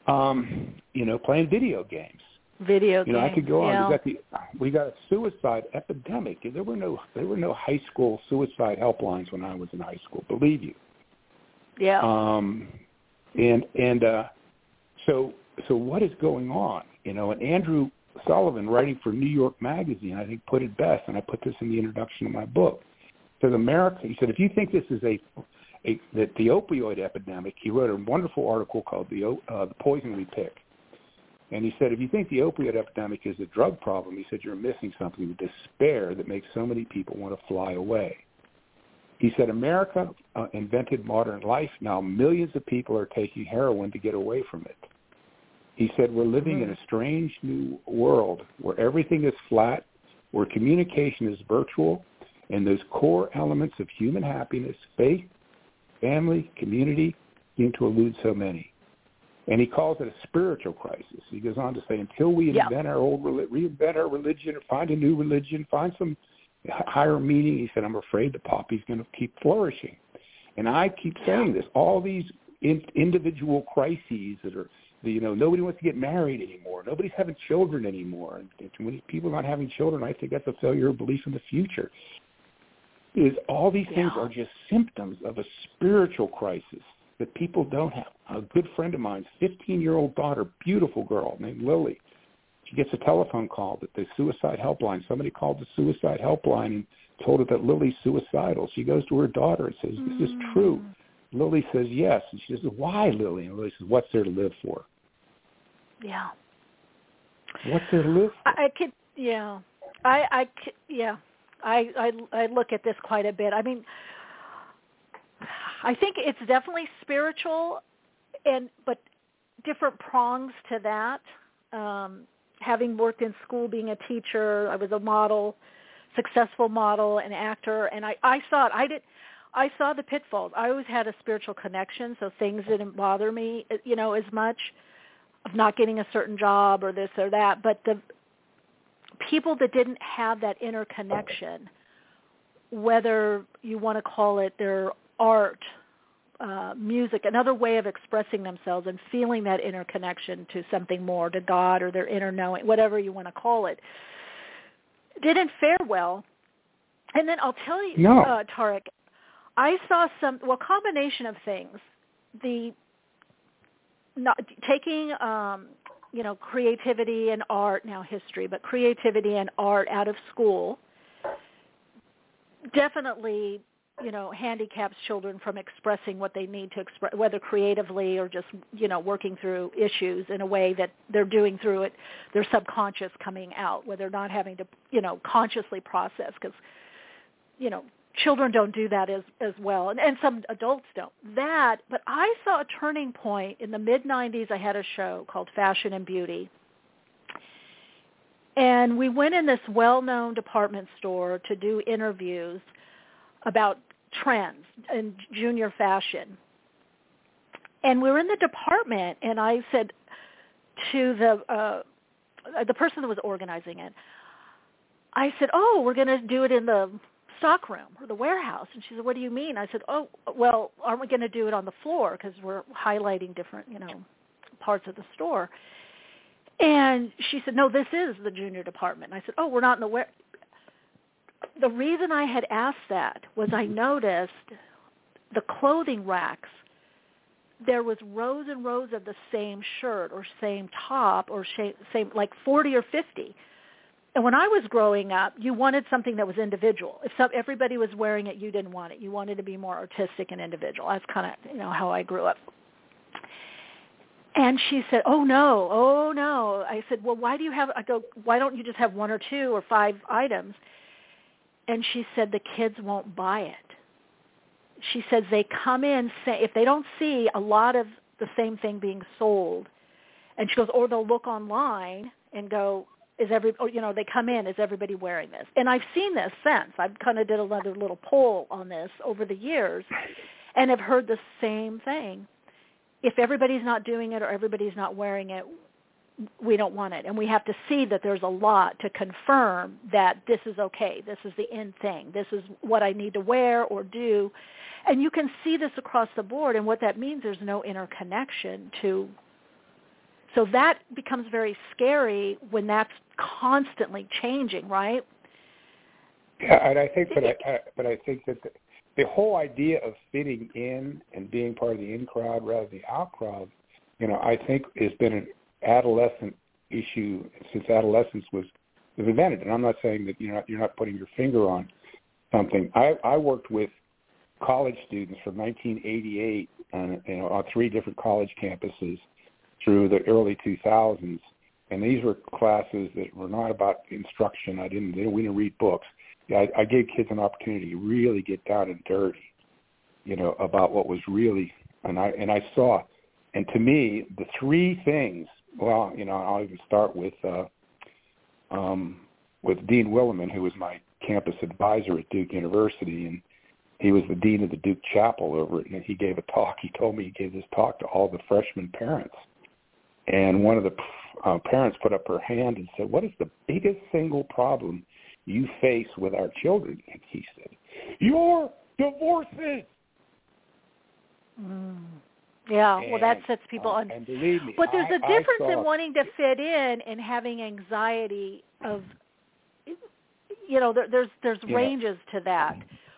um, you know, playing video games. Video you know. I could go yeah. on. We got the we got a suicide epidemic. There were no there were no high school suicide helplines when I was in high school. Believe you. Yeah. Um, and and uh, so so what is going on? You know, and Andrew Sullivan, writing for New York Magazine, I think put it best, and I put this in the introduction of my book. Says America. He said, if you think this is a a, that the opioid epidemic, he wrote a wonderful article called the, uh, the Poison We Pick. And he said, if you think the opioid epidemic is a drug problem, he said, you're missing something, the despair that makes so many people want to fly away. He said, America uh, invented modern life. Now millions of people are taking heroin to get away from it. He said, we're living mm-hmm. in a strange new world where everything is flat, where communication is virtual, and those core elements of human happiness, faith, family, community, seem to elude so many. And he calls it a spiritual crisis. He goes on to say, until we yeah. invent our old, reinvent our religion, or find a new religion, find some higher meaning. He said, I'm afraid the poppy's going to keep flourishing. And I keep saying this, all these in, individual crises that are, you know, nobody wants to get married anymore. Nobody's having children anymore. And when people are not having children, I think that's a failure of belief in the future. Is all these yeah. things are just symptoms of a spiritual crisis that people don't have. A good friend of mine's 15-year-old daughter, beautiful girl named Lily, she gets a telephone call that the suicide helpline, somebody called the suicide helpline and told her that Lily's suicidal. She goes to her daughter and says, "This is this true? Mm. Lily says yes. And she says, why, Lily? And Lily says, what's there to live for? Yeah. What's live for? I, I could, yeah. I, I, yeah. I, I, I look at this quite a bit. I mean, I think it's definitely spiritual, and but different prongs to that. Um, having worked in school, being a teacher, I was a model, successful model and actor, and I, I saw it. I did. I saw the pitfalls. I always had a spiritual connection, so things didn't bother me, you know, as much of not getting a certain job or this or that. But the people that didn't have that inner connection, whether you want to call it their art, uh, music, another way of expressing themselves and feeling that inner connection to something more, to God or their inner knowing, whatever you want to call it, didn't fare well. And then I'll tell you, no. uh, Turak, I saw some, well, combination of things. The not taking, um, you know, creativity and art, now history, but creativity and art out of school definitely you know handicaps children from expressing what they need to express whether creatively or just you know working through issues in a way that they're doing through it their subconscious coming out where they're not having to you know consciously process because you know children don't do that as as well and, and some adults don't that but i saw a turning point in the mid 90s i had a show called fashion and beauty and we went in this well-known department store to do interviews about trends in junior fashion. And we were in the department, and I said to the uh, the person that was organizing it, I said, "Oh, we're going to do it in the stockroom or the warehouse." And she said, "What do you mean?" I said, "Oh, well, aren't we going to do it on the floor because we're highlighting different, you know, parts of the store?" And she said, "No, this is the junior department." And I said, "Oh, we're not in the ware the reason I had asked that was I noticed the clothing racks there was rows and rows of the same shirt or same top or same like 40 or 50 and when I was growing up, you wanted something that was individual. If some, everybody was wearing it, you didn't want it. You wanted to be more artistic and individual. That's kind of you know how I grew up. And she said, "Oh no, oh no." I said, "Well, why do you have?" I go, "Why don't you just have one or two or five items?" and she said the kids won't buy it. She says they come in say if they don't see a lot of the same thing being sold, and she goes, or they'll look online and go, is every or you know they come in is everybody wearing this and i've seen this since i've kind of did another little poll on this over the years and have heard the same thing if everybody's not doing it or everybody's not wearing it we don't want it. And we have to see that there's a lot to confirm that this is okay. This is the end thing. This is what I need to wear or do. And you can see this across the board. And what that means, there's no interconnection to. So that becomes very scary when that's constantly changing, right? Yeah, and I think, but I, I but I think that the, the whole idea of fitting in and being part of the in crowd rather than the out crowd, you know, I think has been an adolescent issue since adolescence was was invented. And I'm not saying that you're not you're not putting your finger on something. I, I worked with college students from 1988 on you know on three different college campuses through the early 2000s, and these were classes that were not about instruction. I didn't we didn't read books. I, I gave kids an opportunity to really get down and dirty, you know, about what was really and I and I saw, and to me the three things well, you know, I'll even start with uh, um, with Dean Willimon, who was my campus advisor at Duke University, and he was the dean of the Duke Chapel over it. And he gave a talk. He told me he gave this talk to all the freshman parents, and one of the uh, parents put up her hand and said, "What is the biggest single problem you face with our children?" And he said, "Your divorces." Mm. Yeah, and, well, that sets people uh, on. And believe me, but there's I, a difference saw, in wanting to fit in and having anxiety of, you know, there, there's there's ranges to that.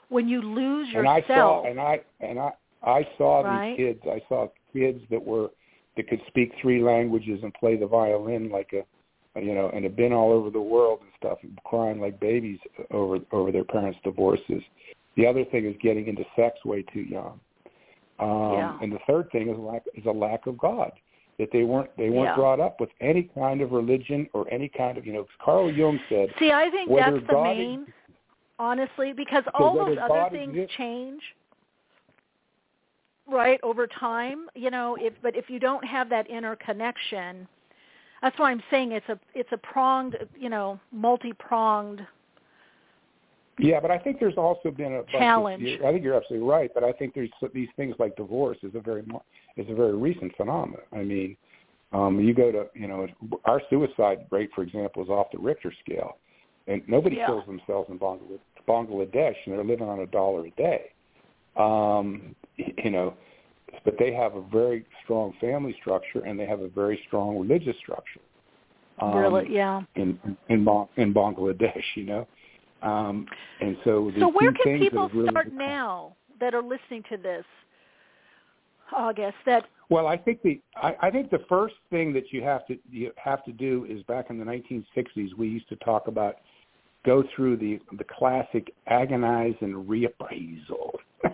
When you lose and yourself, I saw, and I and I I saw right? these kids. I saw kids that were that could speak three languages and play the violin like a you know, and have been all over the world and stuff, and crying like babies over over their parents' divorces. The other thing is getting into sex way too young. Um, yeah. And the third thing is lack is a lack of God. That they weren't they weren't yeah. brought up with any kind of religion or any kind of you know. Carl Jung said. See, I think that's the God main, is, honestly, because all those other things change, right, over time. You know, if but if you don't have that inner connection, that's why I'm saying it's a it's a pronged, you know, multi pronged Yeah, but I think there's also been a challenge. Of, I think you're absolutely right, but I think there's these things like divorce is a very is a very recent phenomenon. I mean, um, you go to you know our suicide rate, for example, is off the Richter scale, and nobody yeah. kills themselves in Bangladesh, and they're living on a dollar a day. Um, you know, but they have a very strong family structure and they have a very strong religious structure. Um, really, yeah. In in in Bangladesh, you know, um, and so so where can people really start now that are listening to this, August? That well, I think the I, I think the first thing that you have to you have to do is back in the 1960s we used to talk about go through the the classic agonize and reappraisal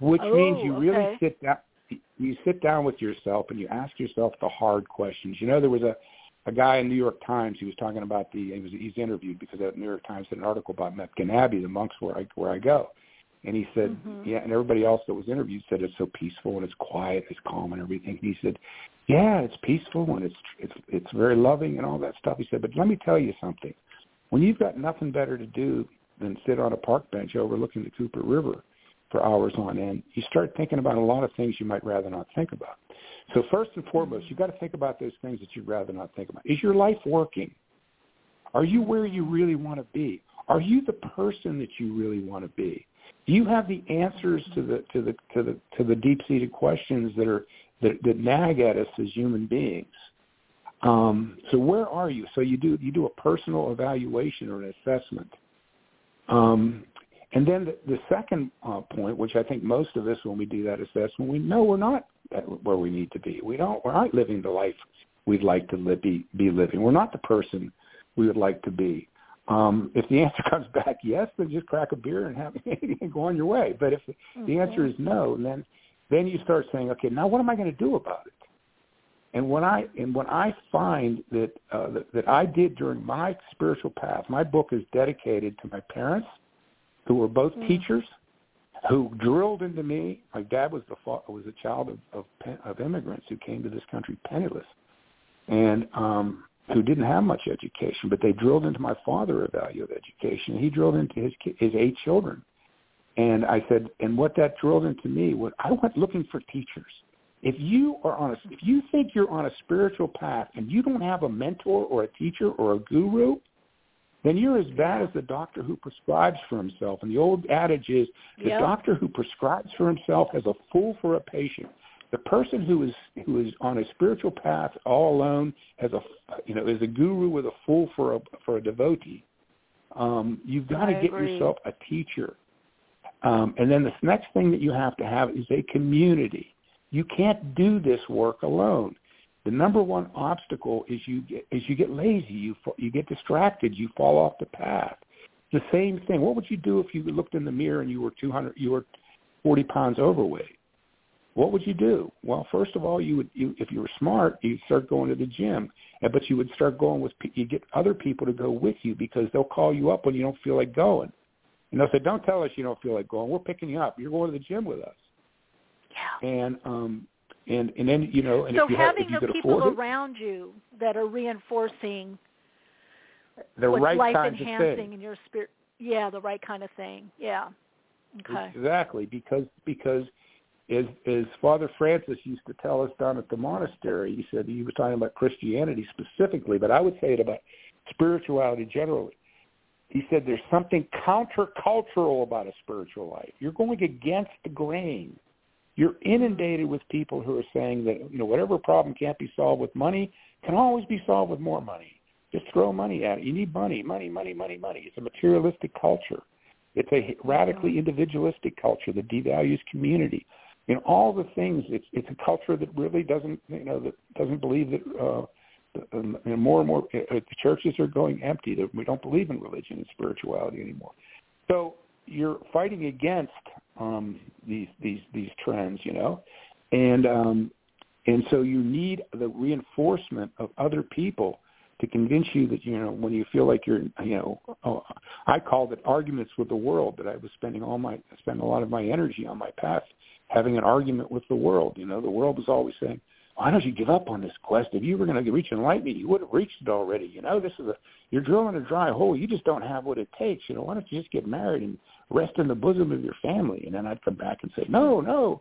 which oh, means you okay. really sit down you sit down with yourself and you ask yourself the hard questions. You know, there was a a guy in New York Times. He was talking about the he was he's interviewed because the New York Times did an article about Mepkin Abbey, the monks where I where I go, and he said mm-hmm. yeah, and everybody else that was interviewed said it's so peaceful and it's quiet, it's calm and everything. And he said, yeah, it's peaceful and it's it's it's very loving and all that stuff. He said, but let me tell you something. When you've got nothing better to do than sit on a park bench overlooking the Cooper River for hours on end, you start thinking about a lot of things you might rather not think about. So first and foremost, you've got to think about those things that you'd rather not think about. Is your life working? Are you where you really want to be? Are you the person that you really want to be? Do you have the answers to the to the to the to the deep seated questions that are that, that nag at us as human beings? Um, so where are you? So you do you do a personal evaluation or an assessment. Um, and then the, the second uh, point, which I think most of us, when we do that assessment, we know we're not where we need to be. We don't. We aren't living the life we'd like to li- be be living. We're not the person we would like to be. Um, if the answer comes back yes, then just crack a beer and have and go on your way. But if mm-hmm. the answer is no, then then you start saying, okay, now what am I going to do about it? And when I and when I find that, uh, that that I did during my spiritual path, my book is dedicated to my parents who were both mm. teachers, who drilled into me. My dad was the was a child of of, of immigrants who came to this country penniless, and um, who didn't have much education. But they drilled into my father a value of education. He drilled into his his eight children, and I said, and what that drilled into me was I went looking for teachers. If you are on a, if you think you're on a spiritual path and you don't have a mentor or a teacher or a guru, then you're as bad as the doctor who prescribes for himself. And the old adage is the yep. doctor who prescribes for himself is a fool for a patient. The person who is who is on a spiritual path all alone as a you know is a guru with a fool for a for a devotee. Um, you've got to get agree. yourself a teacher. Um, and then the next thing that you have to have is a community. You can't do this work alone. The number one obstacle is you get is you get lazy, you you get distracted, you fall off the path. The same thing. What would you do if you looked in the mirror and you were 200 you were 40 pounds overweight? What would you do? Well, first of all, you would you if you were smart, you'd start going to the gym, but you would start going with you get other people to go with you because they'll call you up when you don't feel like going. And they'll say, "Don't tell us you don't feel like going. We're picking you up. You're going to the gym with us." Yeah. And um and and then you know and so if you having have, if you the people around you that are reinforcing the what's right life kinds enhancing in your spirit yeah the right kind of thing yeah okay exactly because because as as Father Francis used to tell us down at the monastery, he said he was talking about Christianity specifically, but I would say it about spirituality generally. He said there's something countercultural about a spiritual life. You're going against the grain you're inundated with people who are saying that you know whatever problem can't be solved with money can always be solved with more money. Just throw money at it. You need money, money, money, money, money. It's a materialistic culture. It's a radically individualistic culture that devalues community. You know all the things. It's it's a culture that really doesn't you know that doesn't believe that. uh you know, more and more uh, the churches are going empty. We don't believe in religion and spirituality anymore. So you're fighting against um, these these these trends, you know, and um, and so you need the reinforcement of other people to convince you that you know when you feel like you're you know oh, I called it arguments with the world that I was spending all my spend a lot of my energy on my path having an argument with the world. You know, the world was always saying, why don't you give up on this quest? If you were going to reach enlightenment, you would have reached it already. You know, this is a you're drilling a dry hole. You just don't have what it takes. You know, why don't you just get married and rest in the bosom of your family? And then I'd come back and say, no, no,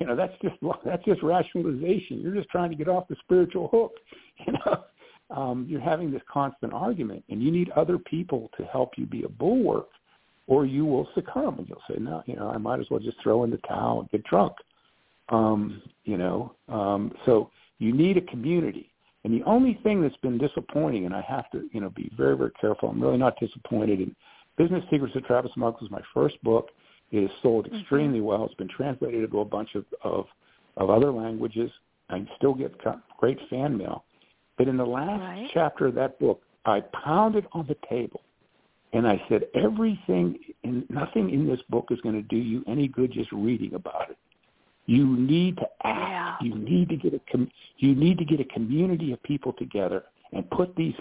you know, that's just that's just rationalization. You're just trying to get off the spiritual hook. You know, um, you're having this constant argument, and you need other people to help you be a bulwark, or you will succumb. And you'll say, no, you know, I might as well just throw in the towel and get drunk. Um, you know, um, so you need a community. And the only thing that's been disappointing, and I have to, you know, be very, very careful. I'm really not disappointed in Business Secrets of Trappist Monk was my first book. It has sold mm-hmm. extremely mm-hmm. well. It's been translated into a bunch of, of, of other languages. I still get great fan mail. But in the last right. chapter of that book, I pounded on the table and I said, everything, in, nothing in this book is going to do you any good just reading about it. You need to act. Yeah. You need to get a com- you need to get a community of people together and put these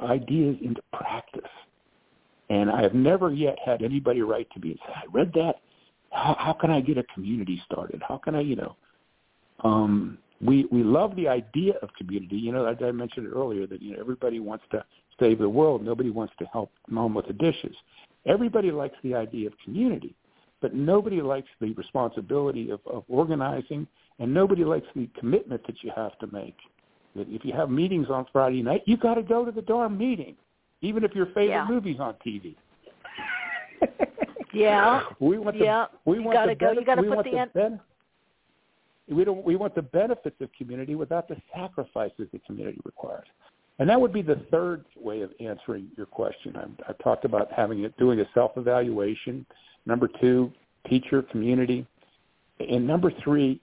ideas into practice. And I have never yet had anybody write to me and say, "I read that. How, how can I get a community started? How can I, you know?" Um, we we love the idea of community. You know, I, I mentioned earlier that you know everybody wants to save the world. Nobody wants to help mom with the dishes. Everybody likes the idea of community but nobody likes the responsibility of, of organizing, and nobody likes the commitment that you have to make. That if you have meetings on Friday night, you got to go to the darn meeting, even if your favorite yeah. movie's on TV. yeah. We want the, yeah. We you want gotta go. You got to put the, the ben- we don't. We want the benefits of community without the sacrifices the community requires. And that would be the third way of answering your question. I, I talked about having it, doing a self-evaluation, Number two, teacher community. And number three,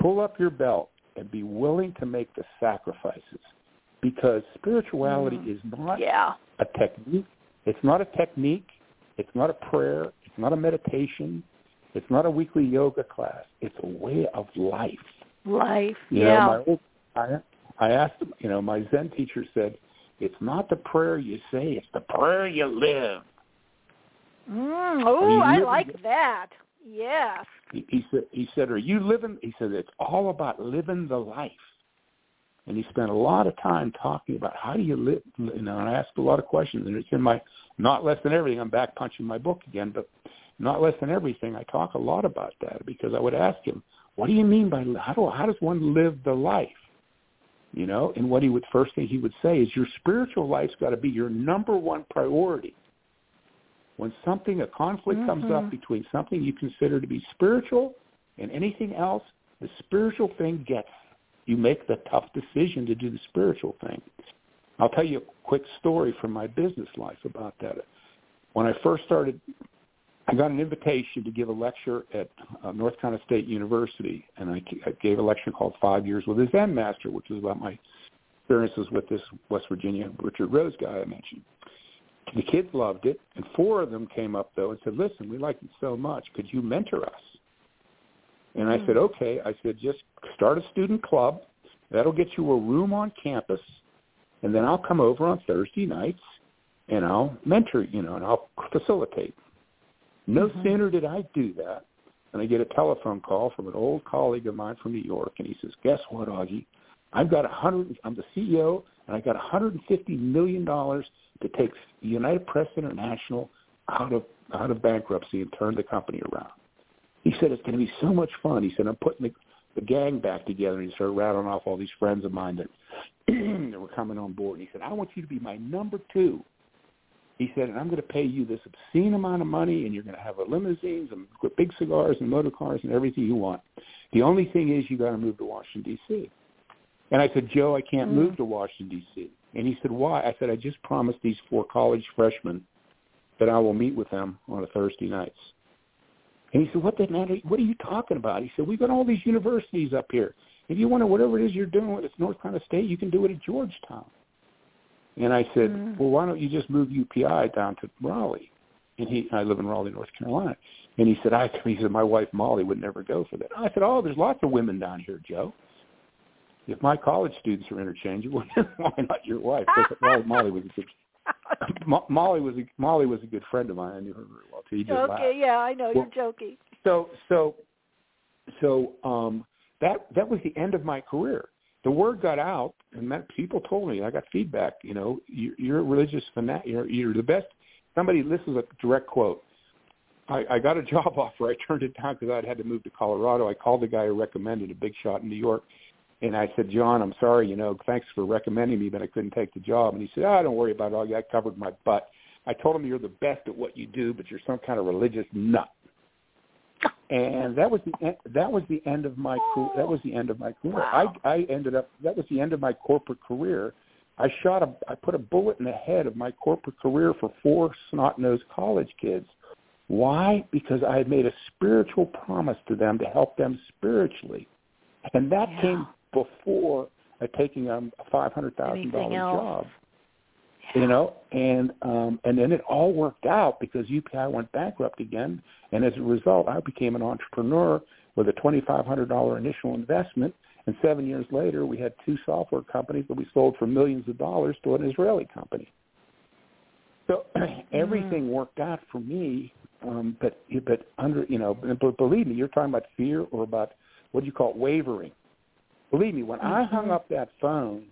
pull up your belt and be willing to make the sacrifices because spirituality mm. is not yeah. a technique. It's not a technique. It's not a prayer. It's not a meditation. It's not a weekly yoga class. It's a way of life. Life, you yeah. Know, my old, I, I asked, you know, my Zen teacher said, it's not the prayer you say, it's the prayer you live. Mm, oh, I like that. Yes. He, he said, he said, are you living? He said, it's all about living the life. And he spent a lot of time talking about how do you live, you know, and I asked a lot of questions, and it's in my, not less than everything, I'm back punching my book again, but not less than everything, I talk a lot about that because I would ask him, what do you mean by, how, do, how does one live the life? You know, and what he would, first thing he would say is your spiritual life's got to be your number one priority when something, a conflict mm-hmm. comes up mm-hmm. between something you consider to be spiritual and anything else, the spiritual thing gets, you make the tough decision to do the spiritual thing. I'll tell you a quick story from my business life about that. When I first started, I got an invitation to give a lecture at uh, North Carolina State University, and I, I gave a lecture called Five Years with a Zen Master, which was about my experiences with this West Virginia Richard Rose guy I mentioned. The kids loved it, and four of them came up though and said, "Listen, we like it so much. Could you mentor us?" And I said, "Okay." I said, "Just start a student club. That'll get you a room on campus, and then I'll come over on Thursday nights, and I'll mentor, you know, and I'll facilitate." No mm-hmm. sooner did I do that than I get a telephone call from an old colleague of mine from New York, and he says, "Guess what, Augie? I've got a hundred. I'm the CEO, and I got 150 million dollars to take United Press International out of out of bankruptcy and turn the company around. He said it's going to be so much fun. He said I'm putting the, the gang back together. And he started rattling off all these friends of mine that that were coming on board. And he said I want you to be my number two. He said, and I'm going to pay you this obscene amount of money, and you're going to have a limousines and big cigars and motor cars and everything you want. The only thing is you got to move to Washington D.C. And I said, Joe, I can't mm. move to Washington D.C. And he said, why? I said, I just promised these four college freshmen that I will meet with them on a Thursday nights. And he said, what the matter? What are you talking about? He said, we've got all these universities up here. If you want to, whatever it is you're doing with North Carolina State, you can do it at Georgetown. And I said, mm. well, why don't you just move UPI down to Raleigh? And he, I live in Raleigh, North Carolina. And he said, I, he said, my wife Molly would never go for that. I said, oh, there's lots of women down here, Joe if my college students are interchangeable, why not your wife? Well, Molly was a good Molly was a, Molly was a good friend of mine. I knew her very well too. okay, laugh. yeah, I know well, you're joking. So so so um that that was the end of my career. the word got out, and that people told me. I got feedback. You know, you, you're a religious fanatic. You're, you're the best. Somebody, this is a direct quote. I, I got a job offer. I turned it down because I'd had to move to Colorado. I called the guy who recommended a big shot in New York, and I said, John, I'm sorry. You know, thanks for recommending me, but I couldn't take the job. And he said, Oh, don't worry about it. I covered my butt. I told him you're the best at what you do, but you're some kind of religious nut and that was the that was the end of my that was the end of my career. Wow. I I ended up that was the end of my corporate career. I shot a I put a bullet in the head of my corporate career for four snot-nosed college kids. Why? Because I had made a spiritual promise to them to help them spiritually, and that yeah. came before taking a five hundred thousand dollar job. You know and um and then it all worked out because UPI went bankrupt again and as a result I became an entrepreneur with a $2500 initial investment and 7 years later we had two software companies that we sold for millions of dollars to an Israeli company. So everything mm. worked out for me um but but under you know but believe me you're talking about fear or about what do you call it wavering believe me when mm-hmm. I hung up that phone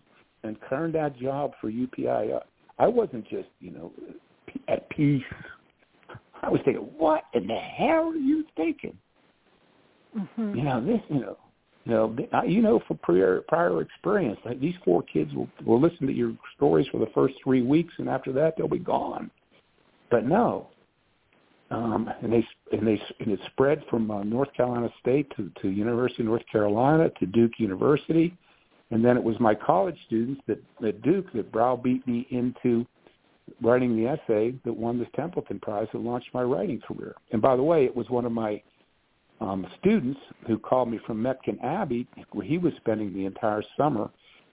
and turned that job for UPI up, I wasn't just, you know, at peace. I was thinking, what in the hell are you thinking? Mm-hmm. You know, this, you know, you know, you know from prior prior experience, like these four kids will will listen to your stories for the first three weeks, and after that they'll be gone. But no, um, and they and they and it spread from uh, North Carolina State to to University of North Carolina to Duke University and then it was my college students that at Duke that browbeat me into writing the essay that won this Templeton Prize that launched my writing career. And by the way, it was one of my um, students who called me from Mepkin Abbey, where he was spending the entire summer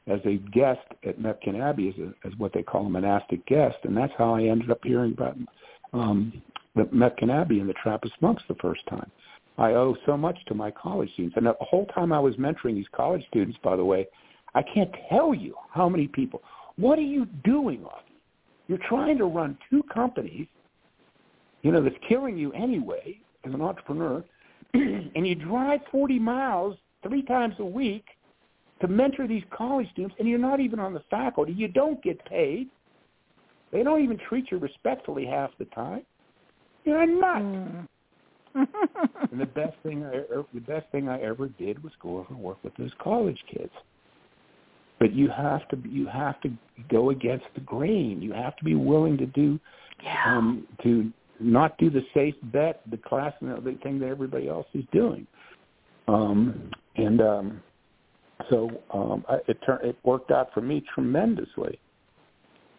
as a guest at Mepkin Abbey, as, a, as what they call a monastic guest. And that's how I ended up hearing about um, the Mepkin Abbey and the Trappist monks the first time. I owe so much to my college students. And the whole time I was mentoring these college students, by the way, I can't tell you how many people. What are you doing, Augie? You're trying to run two companies, you know, that's killing you anyway as an entrepreneur, and you drive 40 miles three times a week to mentor these college students, and you're not even on the faculty. You don't get paid. They don't even treat you respectfully half the time. You're a nut. Mm. and the best thing I the best thing I ever did was go over and work with those college kids. But you have to you have to go against the grain. You have to be willing to do yeah. um, to not do the safe bet, the class and the thing that everybody else is doing. Um, and um, so um, I, it turned it worked out for me tremendously.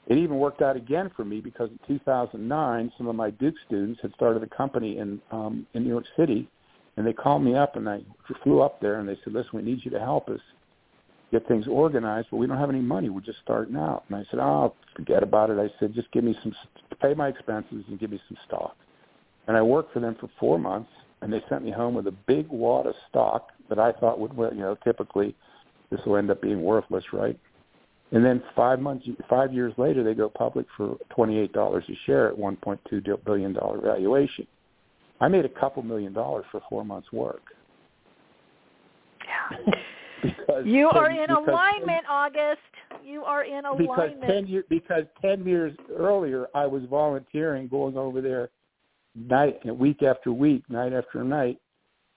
It even worked out again for me because in 2009, some of my Duke students had started a company in um, in New York City, and they called me up and I flew up there and they said, "Listen, we need you to help us." get things organized, but we don't have any money. We're just starting out. And I said, oh, forget about it. I said, just give me some, pay my expenses and give me some stock. And I worked for them for four months, and they sent me home with a big wad of stock that I thought would, you know, typically this will end up being worthless, right? And then five months, five years later, they go public for twenty-eight dollars a share at one point two billion dollar valuation. I made a couple million dollars for four months' work. Yeah. because you ten, are in alignment, 10, August. You are in alignment. Because ten years because ten years earlier, I was volunteering, going over there night week after week, night after night,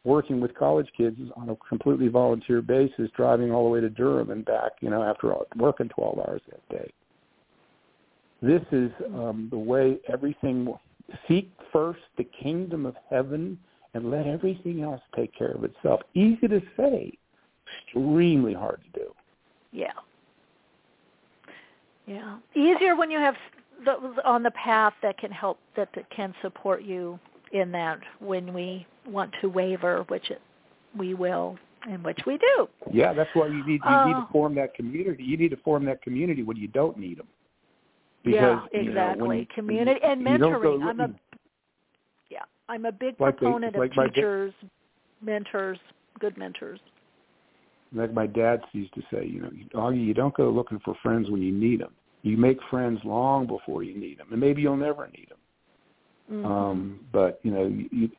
working with college kids on a completely volunteer basis, driving all the way to Durham and back. You know, after working twelve hours that day. This is um, the way everything. Seek first the kingdom of heaven and let everything else take care of itself. Easy to say, extremely hard to do. Yeah. Yeah. Easier when you have those on the path that can help that, that can support you in that when we want to waver, which it, we will and which we do. Yeah, that's why you need you uh, need to form that community. You need to form that community when you don't need them. Because, yeah, exactly. You know, community you, and mentoring. Go, I'm a yeah, I'm a big like proponent like of teachers, mentors, good mentors like my dad used to say, you know, Augie, you don't go looking for friends when you need them. You make friends long before you need them, and maybe you'll never need them. Mm-hmm. Um, but you know, you,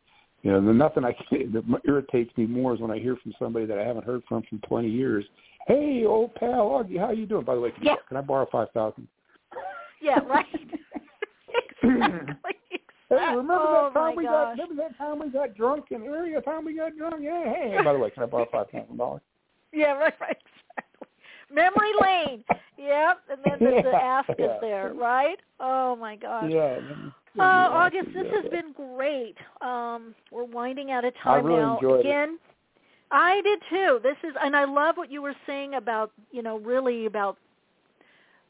You know, the nothing I say that irritates me more is when I hear from somebody that I haven't heard from from 20 years. Hey, old pal, Augie, how you doing? By the way, can, yeah. you, can I borrow five thousand? Yeah, right. exactly. Hey, remember oh that time we gosh. got? Remember that time we got drunk and earlier time we got drunk? Yeah. Hey, by the way, can I borrow five thousand dollars? Yeah, right, right, exactly. Memory lane. Yep, and then the, the ask yeah. is there, right? Oh my gosh. Yeah. Uh, August, this has been great. Um, we're winding out of time really now. enjoyed it. Again, I did too. This is, and I love what you were saying about, you know, really about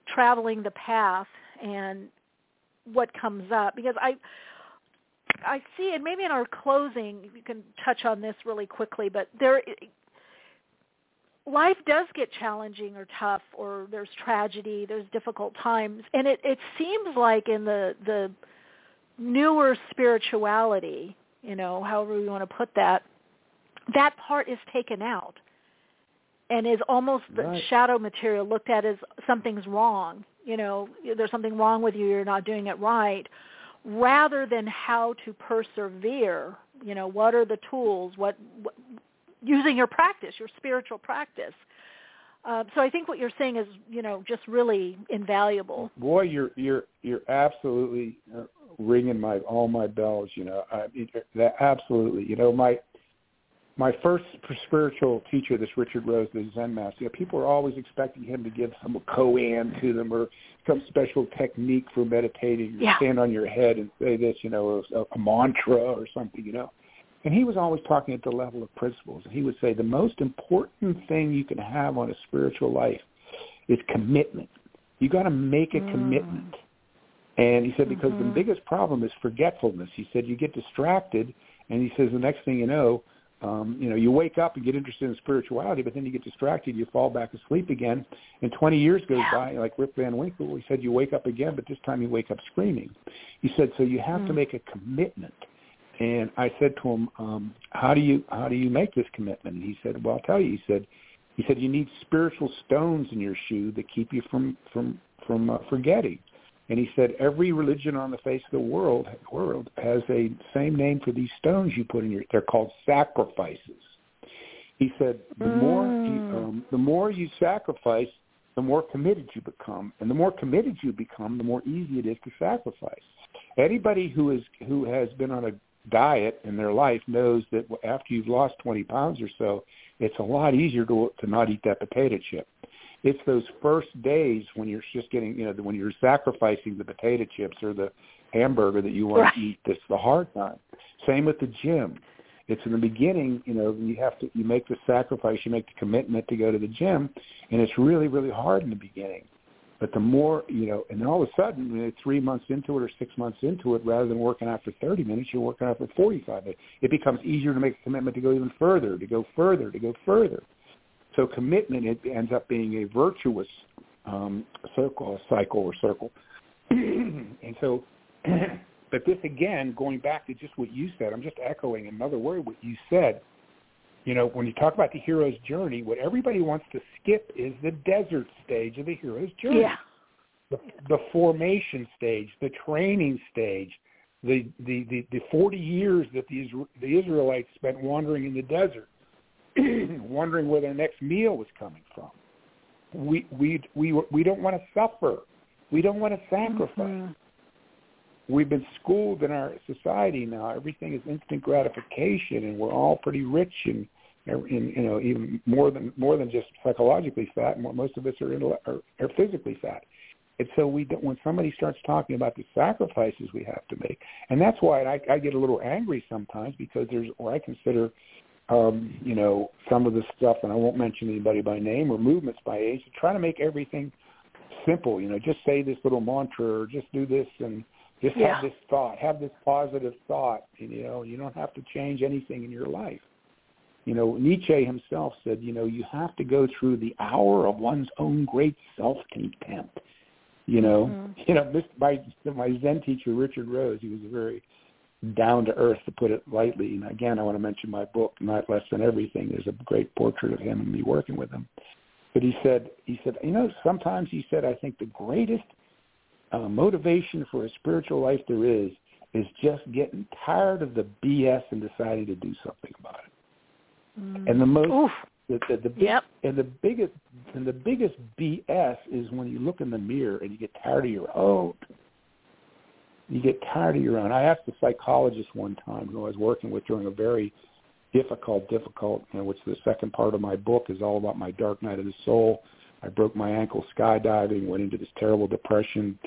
traveling the path and what comes up because I, I see, and maybe in our closing, you can touch on this really quickly, but there, life does get challenging or tough, or there's tragedy, there's difficult times, and it it seems like in the the newer spirituality, you know, however we want to put that, that part is taken out and is almost the Right. shadow material looked at as something's wrong. You know, there's something wrong with you, you're not doing it right, rather than how to persevere. You know, what are the tools? What, what using your practice, your spiritual practice. Uh, so I think what you're saying is, you know, just really invaluable. Boy, you're you're you're absolutely uh, ringing my all my bells. You know, I mean, that absolutely. You know, my my first spiritual teacher, this Richard Rose, the Zen master. You know, people are always expecting him to give some koan to them or some special technique for meditating. Yeah. Stand on your head and say this, you know, a, a mantra or something. You know. And he was always talking at the level of principles. And he would say the most important thing you can have on a spiritual life is commitment. You got to make a Mm. commitment. And he said because Mhm. the biggest problem is forgetfulness. He said you get distracted, and he says the next thing you know, um, you know, you wake up and get interested in spirituality, but then you get distracted, you fall back asleep again, and 20 years goes Yeah. by, like Rip Van Winkle. He said you wake up again, but this time you wake up screaming. He said so you have to Mm. make a commitment. And I said to him, um, "How do you how do you make this commitment?" And he said, "Well, I'll tell you." He said, "He said you need spiritual stones in your shoe that keep you from from from uh, forgetting." And he said, "Every religion on the face of the world world has a same name for these stones you put in your. They're called sacrifices." He said, "The more you, um, the more you sacrifice, the more committed you become, and the more committed you become, the more easy it is to sacrifice." Anybody who is who has been on a diet in their life knows that after you've lost 20 pounds or so, it's a lot easier to to not eat that potato chip. It's those first days when you're just getting, you know, when you're sacrificing the potato chips or the hamburger that you want Right. to eat that's the hard time. Same with the gym. It's in the beginning, you know, you have to you make the sacrifice, you make the commitment to go to the gym, and it's really really hard in the beginning. But the more, you know, and then all of a sudden, you know, three months into it or six months into it, rather than working out for 30 minutes, you're working out for 45 minutes. It becomes easier to make a commitment to go even further, to go further, to go further. So commitment it ends up being a virtuous um, circle, a cycle or circle. and so, but this again, going back to just what you said, I'm just echoing another word what you said. You know, when you talk about the hero's journey, what everybody wants to skip is the desert stage of the hero's journey. Yeah. The, the formation stage, the training stage, the, the, the, the 40 years that the, the Israelites spent wandering in the desert, wondering where their next meal was coming from. We, we, we, we don't want to suffer. We don't want to sacrifice. Mhm. We've been schooled in our society now. Everything is instant gratification, and we're all pretty rich and, and you know even more than more than just psychologically fat. Mo- Most of us are, intell- are, are physically fat. And so we don't, when somebody starts talking about the sacrifices we have to make, and that's why I, I get a little angry sometimes because there's, or I consider, um, you know, some of the stuff, and I won't mention anybody by name or movements by age, to try to make everything simple. You know, just say this little mantra or just do this and just Yeah. have this thought, have this positive thought. And, you know, you don't have to change anything in your life. You know, Nietzsche himself said, you know, you have to go through the hour of one's own great self-contempt. You know, Mhm. you know, this my my Zen teacher Richard Rose. He was a very down to earth, to put it lightly. And again, I want to mention my book, Not Less Than Everything. There's a great portrait of him and me working with him. But he said, he said, you know, sometimes he said, I think the greatest uh, motivation for a spiritual life there is is just getting tired of the BS and deciding to do something about it. Mm. And the most Oof. the, the, the big, Yep. and the biggest and the biggest BS is when you look in the mirror and you get tired of your own. You get tired of your own. I asked a psychologist one time who I was working with during a very difficult, difficult, you know, which the second part of my book is all about my dark night of the soul. I broke my ankle skydiving, went into this terrible depression,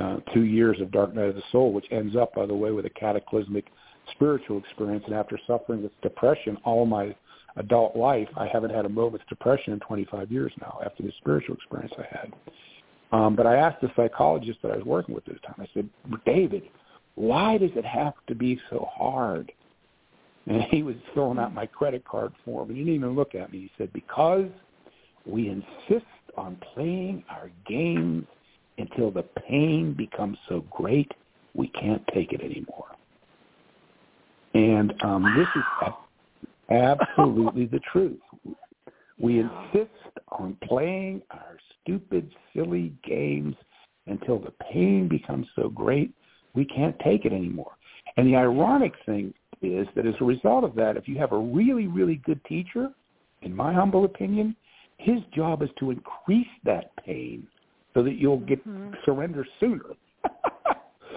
uh, two years of dark night of the soul, which ends up, by the way, with a cataclysmic spiritual experience. And after suffering with depression all my adult life, I haven't had a moment's depression in 25 years now after the spiritual experience I had. Um, but I asked the psychologist that I was working with this time, I said, David, why does it have to be so hard? And he was filling out my credit card form. He didn't even look at me. He said, because we insist on playing our games until the pain becomes so great we can't take it anymore. And um, this is absolutely the truth. We insist on playing our stupid, silly games until the pain becomes so great we can't take it anymore. And the ironic thing is that as a result of that, if you have a really, really good teacher, in my humble opinion, his job is to increase that pain so that you'll get Mhm. surrender sooner.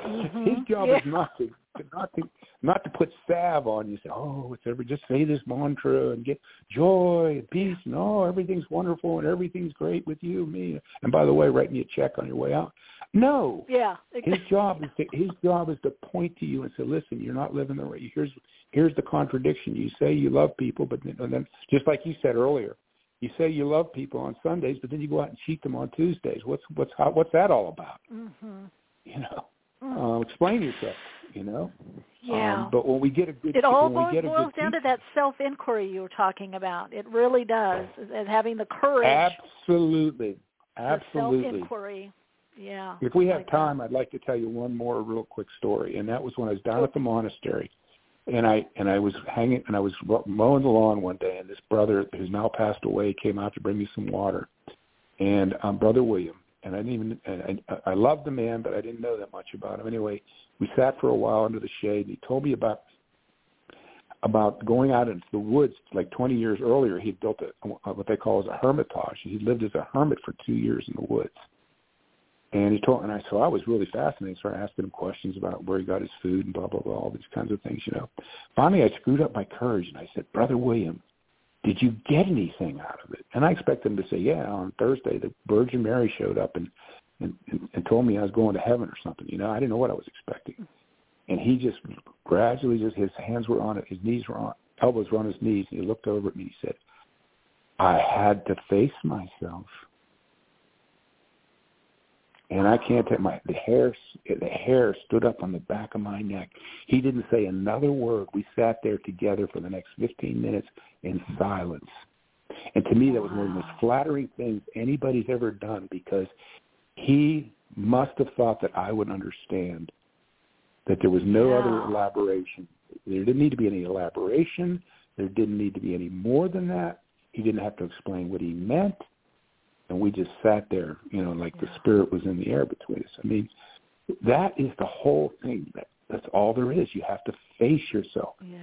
Mhm. His job Yeah. is not to not to not to put salve on you. Say, oh, it's every just say this mantra and get joy and peace. No, everything's wonderful and everything's great with you, me. And by the way, write me a check on your way out. No, Yeah. his job is to his job is to point to you and say, listen, you're not living the right. Here's here's the contradiction. You say you love people, but then, and then just like you said earlier, you say you love people on Sundays, but then you go out and cheat them on Tuesdays. What's what's how, what's that all about? Mhm. You know, Um, explain yourself. You know. Yeah. Um, but when we get a good, it all boils, get a boils good down to that self-inquiry you were talking about. It really does, and having the courage absolutely, absolutely. self-inquiry. Yeah. If we have like that. time, I'd like to tell you one more real quick story, and that was when I was down at the monastery, and I and I was hanging and I was mowing the lawn one day, and this brother who's now passed away came out to bring me some water, and um, brother William, and I didn't even I, I loved the man, but I didn't know that much about him. Anyway, we sat for a while under the shade, and he told me about about going out into the woods like 20 years earlier. He had built a, what they call as a hermitage. He lived as a hermit for two years in the woods. And he told, and I so I was really fascinated. Started asking him questions about where he got his food and blah blah blah, all these kinds of things, you know. Finally, I screwed up my courage and I said, "Brother William, did you get anything out of it?" And I expect them to say, "Yeah." On Thursday, the Virgin Mary showed up and and, and told me I was going to heaven or something. You know, I didn't know what I was expecting. And he just gradually, just his hands were on it, his knees were on, elbows were on his knees, and he looked over at me. and He said, "I had to face myself." And I can't take my the hair the hair stood up on the back of my neck. He didn't say another word. We sat there together for the next 15 minutes in silence. And to me, that was one of the most flattering things anybody's ever done because he must have thought that I would understand that there was no Yeah. other elaboration. There didn't need to be any elaboration. There didn't need to be any more than that. He didn't have to explain what he meant and we just sat there, you know, like the spirit was in the air between us. I mean, that is the whole thing. That that's all there is. You have to face yourself, Yeah.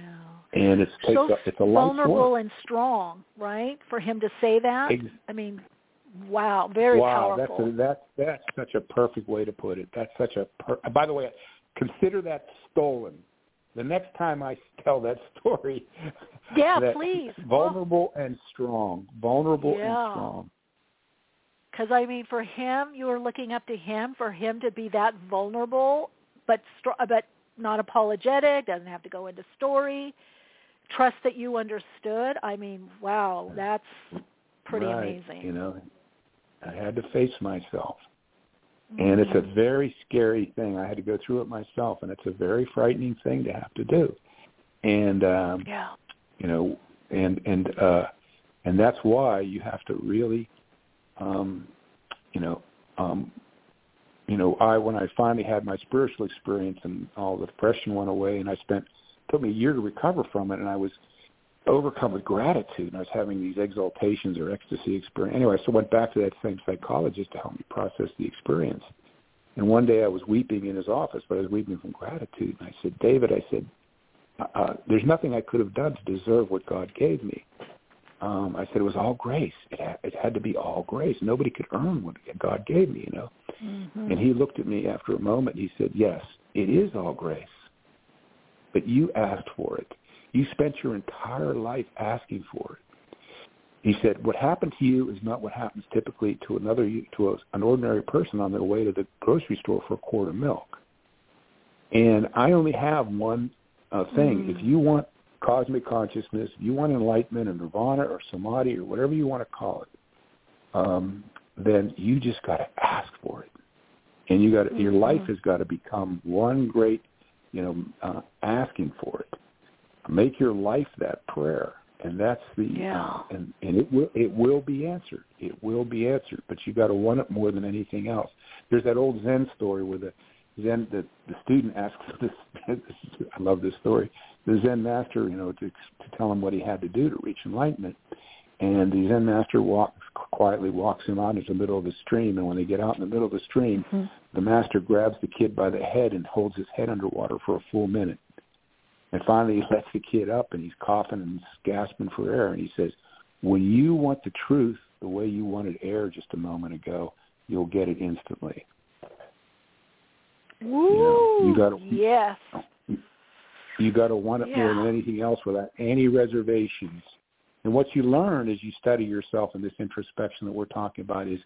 and it's takes so a, it's a vulnerable and strong, right? For him to say that. Ex- I mean, wow, very wow, powerful. that's a, that's that's such a perfect way to put it. That's such a. Per- By the way, consider that stolen. The next time I tell that story, yeah, that please. vulnerable and strong, vulnerable Yeah. and strong. Because I mean, for him, you were looking up to him. For him to be that vulnerable, but str- but not apologetic, doesn't have to go into story. Trust that you understood. I mean, wow, that's pretty right. amazing. You know, I had to face myself. And it's a Mm-hmm. very scary thing. I had to go through it myself, and it's a very frightening thing to have to do. And um, yeah, you know, and and uh, and that's why you have to really, um, you know, um, you know, I when I finally had my spiritual experience and all the depression went away, and I spent took me a year to recover from it, and I was overcome with gratitude, and I was having these exaltations or ecstasy experience. Anyway, so I went back to that same psychologist to help me process the experience. And one day I was weeping in his office, but I was weeping from gratitude. And I said, David, I said, uh, uh there's nothing I could have done to deserve what God gave me. Um, I said it was all grace. It had, it had to be all grace. Nobody could earn what God gave me, you know. Mm-hmm. And he looked at me after a moment. He said, "Yes, it is all grace, but you asked for it. You spent your entire life asking for it." He said, "What happened to you is not what happens typically to another to a, an ordinary person on their way to the grocery store for a quart of milk." And I only have one uh, thing. Mm-hmm. If you want cosmic consciousness, if you want enlightenment or nirvana or samadhi or whatever you want to call it, um, then you just got to ask for it, and you got mm-hmm. your life has got to become one great, you know, uh, asking for it. Make your life that prayer, and that's the yeah. Uh, and and it will it will be answered. It will be answered, but you got to want it more than anything else. There's that old Zen story where the Zen the the student asks this. I love this story the Zen master, you know, to to tell him what he had to do to reach enlightenment. And the Zen master walks quietly walks him out into the middle of the stream. And when they get out in the middle of the stream, mm-hmm. the master grabs the kid by the head and holds his head underwater for a full minute. And finally, he lets the kid up, and he's coughing and gasping for air. And he says, "When you want the truth the way you wanted air just a moment ago, you'll get it instantly." Woo! You, know, you got to yes. You got to want it yeah. more than anything else without any reservations. And what you learn as you study yourself in this introspection that we're talking about is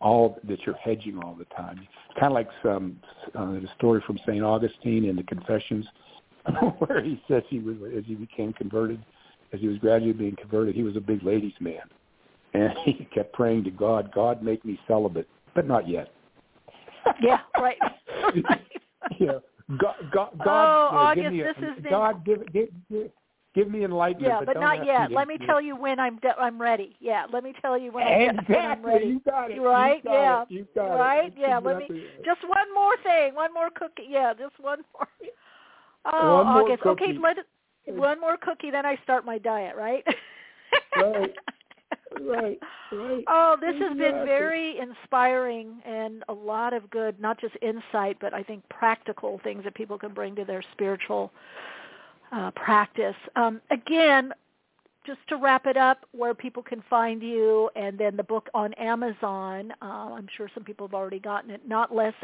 all that you're hedging all the time. It's kind of like some uh, the story from Saint Augustine in the Confessions, where he says he was as he became converted, as he was gradually being converted, he was a big ladies' man, and he kept praying to God, God make me celibate, but not yet. Yeah, right. you know, God, God, oh, uh, God, August, give me a, this is God, give, give, give, give me enlightenment. Yeah, but, but not yet. Let me tell you when I'm de- I'm ready. Yeah, let me tell you when I'm, de- when I'm ready. You got it. Right? You got yeah. It. You got right? It. Yeah. Exactly. Let me just one more thing. One more cookie. Yeah, just one more. Oh, one August. More okay, let one more cookie, then I start my diet. Right? right. Right. Right. Oh, this has been very inspiring and a lot of good, not just insight, but I think practical things that people can bring to their spiritual uh, practice. Um, again, just to wrap it up, where people can find you, and then the book on Amazon. Uh, I'm sure some people have already gotten it. Not less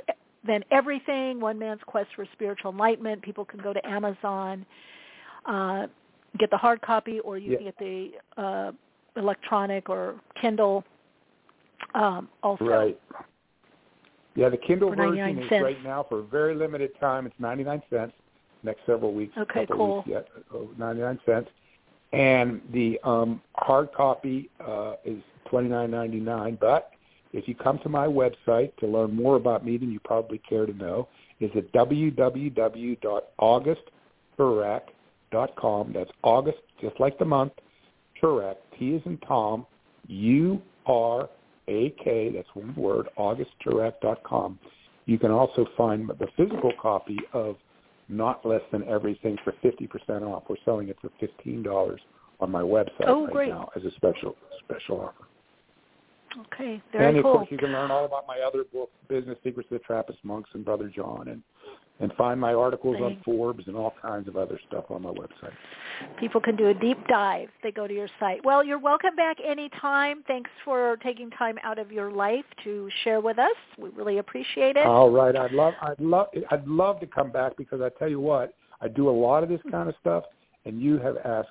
than everything. One man's quest for spiritual enlightenment. People can go to Amazon, uh, get the hard copy, or you yeah. can get the uh, electronic or Kindle. Um, also, right. Yeah, the Kindle version is cents. right now for a very limited time. It's 99 cents. Next several weeks. Okay, cool. Weeks yet, 99 cents. And the um, hard copy uh, is twenty nine ninety nine. But if you come to my website to learn more about me than you probably care to know, is at www.augustturak.com. That's August, just like the month, Turak, T is in Tom, U-R-A-K, that's one word, augustturak.com. You can also find the physical copy of Not Less Than Everything for 50% off. We're selling it for $15 on my website oh, right now as a special special offer. Okay, very cool. and of cool. course, you can learn all about my other books, Business Secrets of the Trappist Monks and Brother John, and and find my articles on Forbes and all kinds of other stuff on my website. People can do a deep dive. They go to your site. Well, you're welcome back anytime. Thanks for taking time out of your life to share with us. We really appreciate it. All right, I'd love, I'd love, I'd love to come back because I tell you what, I do a lot of this kind of stuff, and you have asked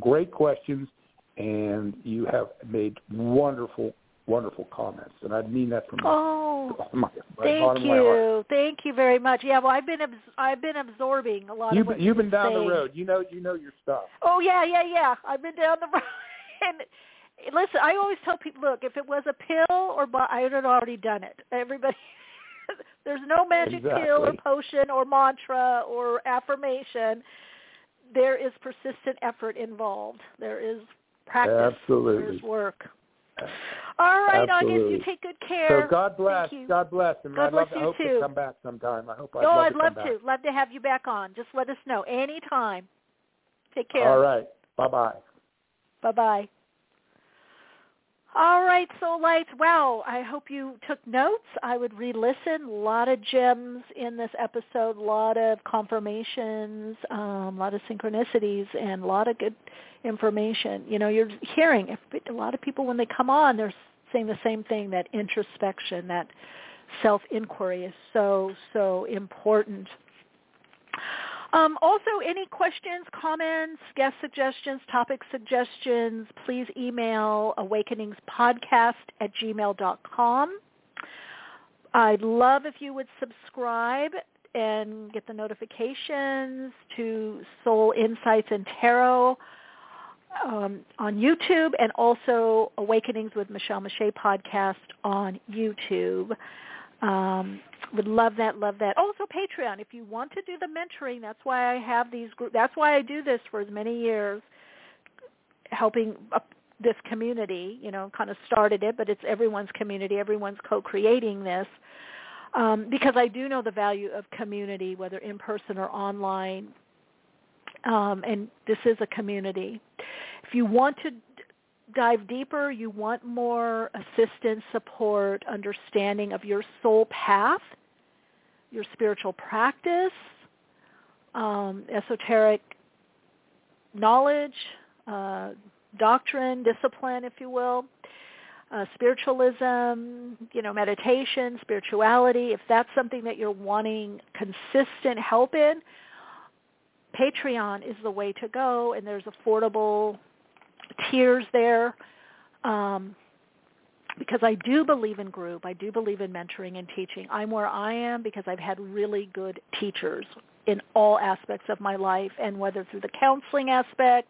great questions, and you have made wonderful wonderful comments, and I mean that from oh, my, my thank you, thank you very much. Yeah, well, I've been abs- I've been absorbing a lot you've of what you've been down saying. the road. You know, you know your stuff. Oh yeah, yeah, yeah. I've been down the road. and listen, I always tell people, look, if it was a pill or bo- I had already done it. Everybody. There's no magic exactly. pill or potion or mantra or affirmation. There is persistent effort involved. There is practice. Absolutely. There's work. All right, Absolutely. August, you take good care. So God bless. God bless. And God I'd bless to you hope too. to come back sometime. I hope I'd oh, love I'd to love to. Love to have you back on. Just let us know anytime. Take care. All right. Bye-bye. Bye-bye. All right, Soul Lights. Wow, I hope you took notes. I would re-listen. A lot of gems in this episode, a lot of confirmations, um, a lot of synchronicities, and a lot of good information. You know, you're hearing a lot of people when they come on, they're saying the same thing, that introspection, that self-inquiry is so, so important. Um, also, any questions, comments, guest suggestions, topic suggestions, please email awakeningspodcast at gmail.com. I'd love if you would subscribe and get the notifications to Soul Insights and Tarot um, on YouTube and also Awakenings with Michele Meiche podcast on YouTube. Um, would love that, love that. Also Patreon. If you want to do the mentoring, that's why I have these groups. That's why I do this for as many years, helping this community. You know, kind of started it, but it's everyone's community. Everyone's co-creating this. Um, because I do know the value of community, whether in person or online. Um, and this is a community. If you want to dive deeper, you want more assistance, support, understanding of your soul path, your spiritual practice, um, esoteric knowledge, uh, doctrine, discipline, if you will, uh, spiritualism, you know, meditation, spirituality, if that's something that you're wanting consistent help in, Patreon is the way to go, and there's affordable tiers there. Um, because I do believe in group. I do believe in mentoring and teaching. I'm where I am because I've had really good teachers in all aspects of my life, and whether through the counseling aspect,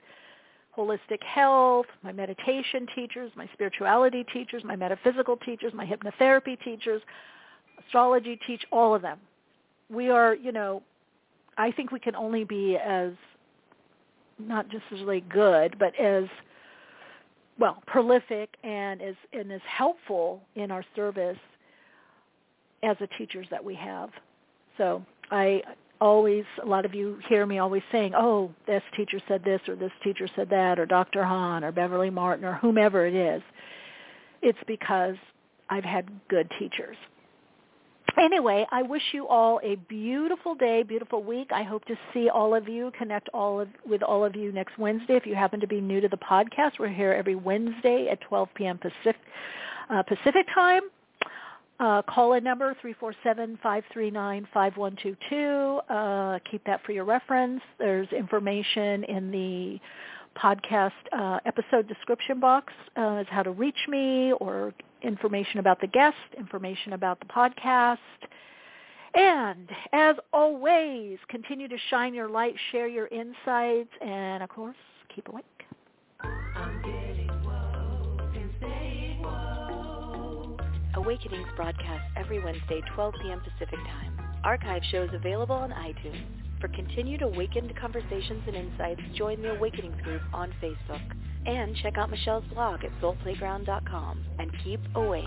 holistic health, my meditation teachers, my spirituality teachers, my metaphysical teachers, my hypnotherapy teachers, astrology teach, all of them. We are, you know, I think we can only be as not just really good, but as well prolific and is and is helpful in our service as the teachers that we have. So I always a lot of you hear me always saying, "Oh, this teacher said this or this teacher said that or Dr. Hahn or Beverly Martin or whomever it is." It's because I've had good teachers anyway, I wish you all a beautiful day, beautiful week. I hope to see all of you, connect all of with all of you next Wednesday. If you happen to be new to the podcast, we're here every Wednesday at 12 p.m. Pacific, uh, Pacific time. Uh, call in number 347-539-5122. Uh, keep that for your reference. There's information in the podcast uh, episode description box uh, as how to reach me or information about the guest, information about the podcast. And as always, continue to shine your light, share your insights, and of course, keep awake. Awakenings broadcast every Wednesday, 12 p.m. Pacific Time. Archive shows available on iTunes. For continued awakened conversations and insights, join the Awakenings group on Facebook. And check out Michele's blog at soulplayground.com and keep awake.